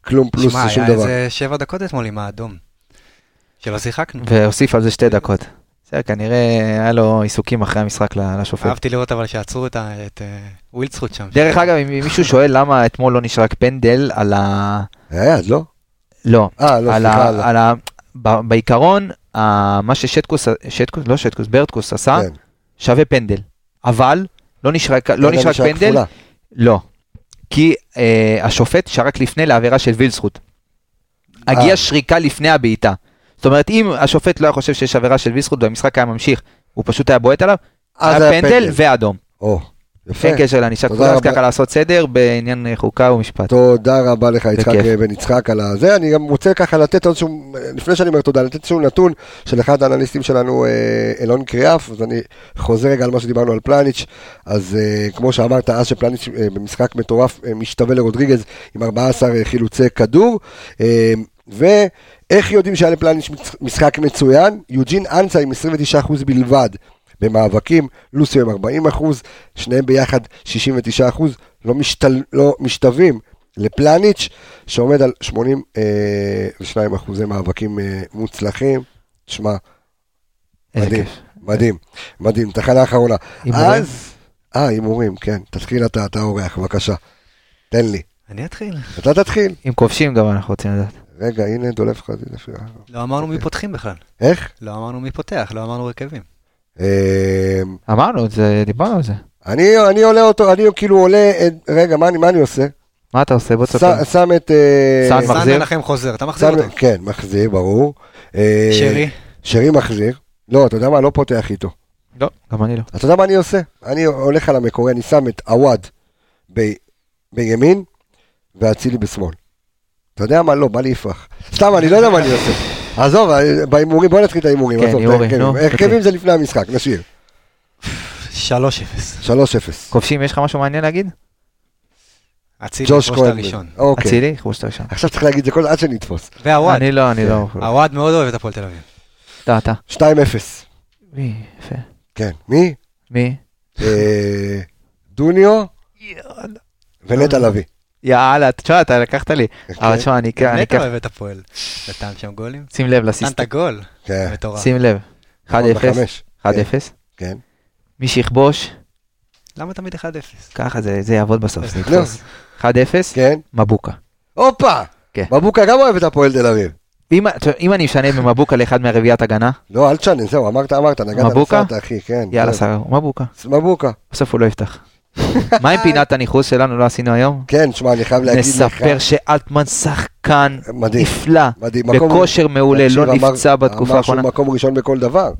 כלום פלוס שמע, שום היה דבר. איזה שבע דקות אתמול עם האדום. שלא שיחקנו. והוסיף על זה שתי דקות. בסדר, כנראה היה לו עיסוקים אחרי המשחק לשופט. אהבתי לראות אבל שעצרו את אה, ווילצחוט שם. דרך אגב, אם מישהו שואל למה אתמול לא נשרק פנדל על ה... היה יד, לא? לא, אה, לא, על סליחה. לא. על ה... ב- בעיקרון, מה ששטקוס, שטקוס, לא שטקוס, ברטקוס עשה, כן. שווה פנדל. אבל לא נשרק, לא פנדל נשרק נשרק פנדל, כפולה. לא. כי אה, השופט שרק לפני לעבירה של וילסחוט. הגיע אה. שריקה לפני הבעיטה. זאת אומרת, אם השופט לא היה חושב שיש עבירה של וילסחוט והמשחק היה ממשיך, הוא פשוט היה בועט עליו, אז היה פנדל. ואדום. או, יפה. אין קשר לענישה כפולה, אז. ככה לעשות סדר בעניין אה, חוקה ומשפט. תודה רבה לך, יצחק בכיף. בן יצחק, על הזה. אני גם רוצה ככה לתת איזשהו, לפני שאני אומר תודה, לתת איזשהו נתון של אחד האנליסטים שלנו, אה, אלון קריאף, אז אני חוזר רגע על מה שדיברנו על פלניץ', אז אה, כמו שאמרת, אז שפלניץ' אה, במשחק מטורף אה, משתווה לרודריגז עם 14 חילוצי כדור, אה, ואיך יודעים שהיה לפלניץ' משחק מצוין? יוג'ין אנסה עם 29% בלבד. במאבקים, לוסיו עם 40 אחוז, שניהם ביחד 69 אחוז, לא, משתל, לא משתווים לפלניץ', שעומד על 82 אחוזי מאבקים אה, מוצלחים. שמע, מדהים. מדהים, מדהים, תחנה אחרונה. אז, אה, הימורים, כן, תתחיל אתה, אתה אורח, בבקשה. תן לי. אני אתחיל. אתה תתחיל. אם כובשים גם אנחנו רוצים לדעת. רגע, הנה דולף לך. לא אמרנו מי פותחים בכלל. איך? לא אמרנו מי פותח, לא אמרנו הרכבים. אה, אמרנו את זה, דיברנו על זה. אני, אני עולה אותו, אני כאילו עולה, רגע, מה אני, מה אני עושה? מה אתה עושה? בוא תספר. שם את... אה, סאן סאן מחזיר? מנחם חוזר, אתה מחזיר אותו. כן, מחזיר, ברור. אה, שרי, שרי מחזיר. לא, אתה יודע מה? לא פותח איתו. לא, גם אני לא. אתה יודע מה אני עושה? אני הולך על המקורי, אני שם את עווד ב- בימין ואצילי בשמאל. אתה יודע מה? לא, בא לי יפרח. סתם, אני לא יודע מה אני עושה. עזוב, אה, בהימורים, בוא נתחיל את ההימורים. כן, הימורים, ההרכבים. נו, ההרכבים אוקיי. זה לפני המשחק, נשאיר. 3-0. 3-0. כובשים, יש לך משהו מעניין להגיד? אצילי יכבוש את. הראשון. אוקיי. אצילי, יכבוש את הראשון. עכשיו צריך להגיד את זה כל עד שנתפוס. והוואד, אני לא, אני לא. הוואד מאוד אוהב את הפועל תל אביב. אתה, אתה. 2-0. מי? יפה. כן. מי? מי? אה, דוניו ונטע לביא. יאללה, תשמע, אתה לקחת לי. אבל תשמע, אני אני נטע אקח... אוהב את הפועל. נתן שם גולים. שים לב נתן לסיסט. את הגול. כן. מטורף. שים לב. 1-0. בחמש. 1-0. כן. מי שיכבוש, למה תמיד 1-0? ככה זה זה יעבוד בסוף, זה לא. יתפוס. 1-0, כן. מבוקה. הופה! כן. מבוקה גם אוהב את הפועל תל אביב. אם אני משנה ממבוקה לאחד מהרביעיית הגנה, לא, אל תשנה, זהו, אמרת, אמרת, נגעת מבוקה? נסעת, אחי, כן. יאללה כן. סגר, מבוקה. מבוקה. בסוף הוא לא יפתח. מה עם פינת הניחוס שלנו לא עשינו היום? כן, שמע, אני חייב להגיד לך. נספר שאלטמן שחקן. נפלא, בכושר מעולה, לא נפצע בתקופה אמר שהוא האחרונה. מקום ראשון בכל דבר.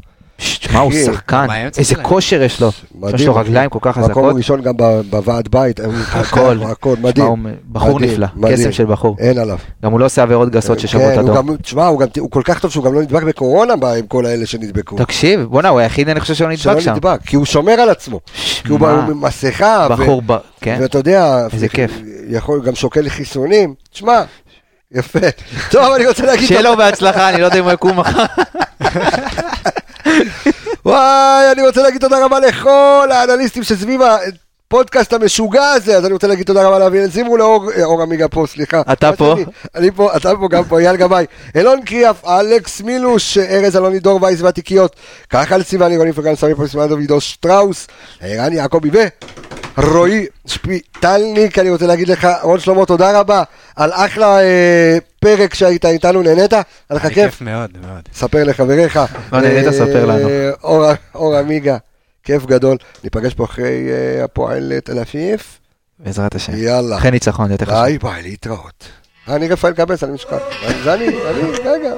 שמע, הוא שחקן, איזה. כושר יש לו. יש לו. רגליים כל כך מקום חזקות. ראשון גם בוועד בית. הוא הכל. הכל, מדהים. הוא בחור נפלא. קסם של בחור. אין עליו. גם הוא לא עושה עבירות גסות ששוות הוא אדום. גם- תשמע, הוא כל כך טוב שהוא גם לא נדבק בקורונה עם כל האלה שנדבקו. תקשיב, בואנה, הוא היחיד אני חושב שלא נדבק שם. נדבק, כי הוא שומר על עצמו. כי הוא שמע, הוא עם מסכה. ו- בחור, ב- כן. ואתה יודע, איזה כיף. יכול גם שוקל חיסונים. תשמע, יפה. טוב, אני רוצה להגיד... שיהיה לו בהצלחה, אני לא יודע אם הוא יקום מחר. וואי, אני רוצה להגיד תודה רבה לכל האנליסטים שסביב הפודקאסט המשוגע הזה, אז אני רוצה להגיד תודה רבה לאביאל זימרו, לאור אור עמיגה פה, סליחה. אתה פה? אני פה, אתה פה, גם פה, אייל גבאי. אלון קריאף, אלכס מילוש, ארז אלוני דור וייס והתיקיות. כחל סיוון עירוני פרגן סמי פה סימן דוד שטראוס, ערן יעקבי ורועי שפיטלניק, אני רוצה להגיד לך, רון שלמה, תודה רבה על אחלה אה, פרק שהיית איתנו, נהנית? היה לך כיף? כיף מאוד, מאוד. ספר לחבריך. לא נהנית, אה, ספר לנו. אור, אור עמיגה, כיף גדול. ניפגש פה אחרי אה, הפועל תל אביב. בעזרת השם. יאללה. אחרי ניצחון, יותר חשוב. ביי ביי, להתראות. אני רפאל קבס, אני משכח. זה אני, אני, רגע.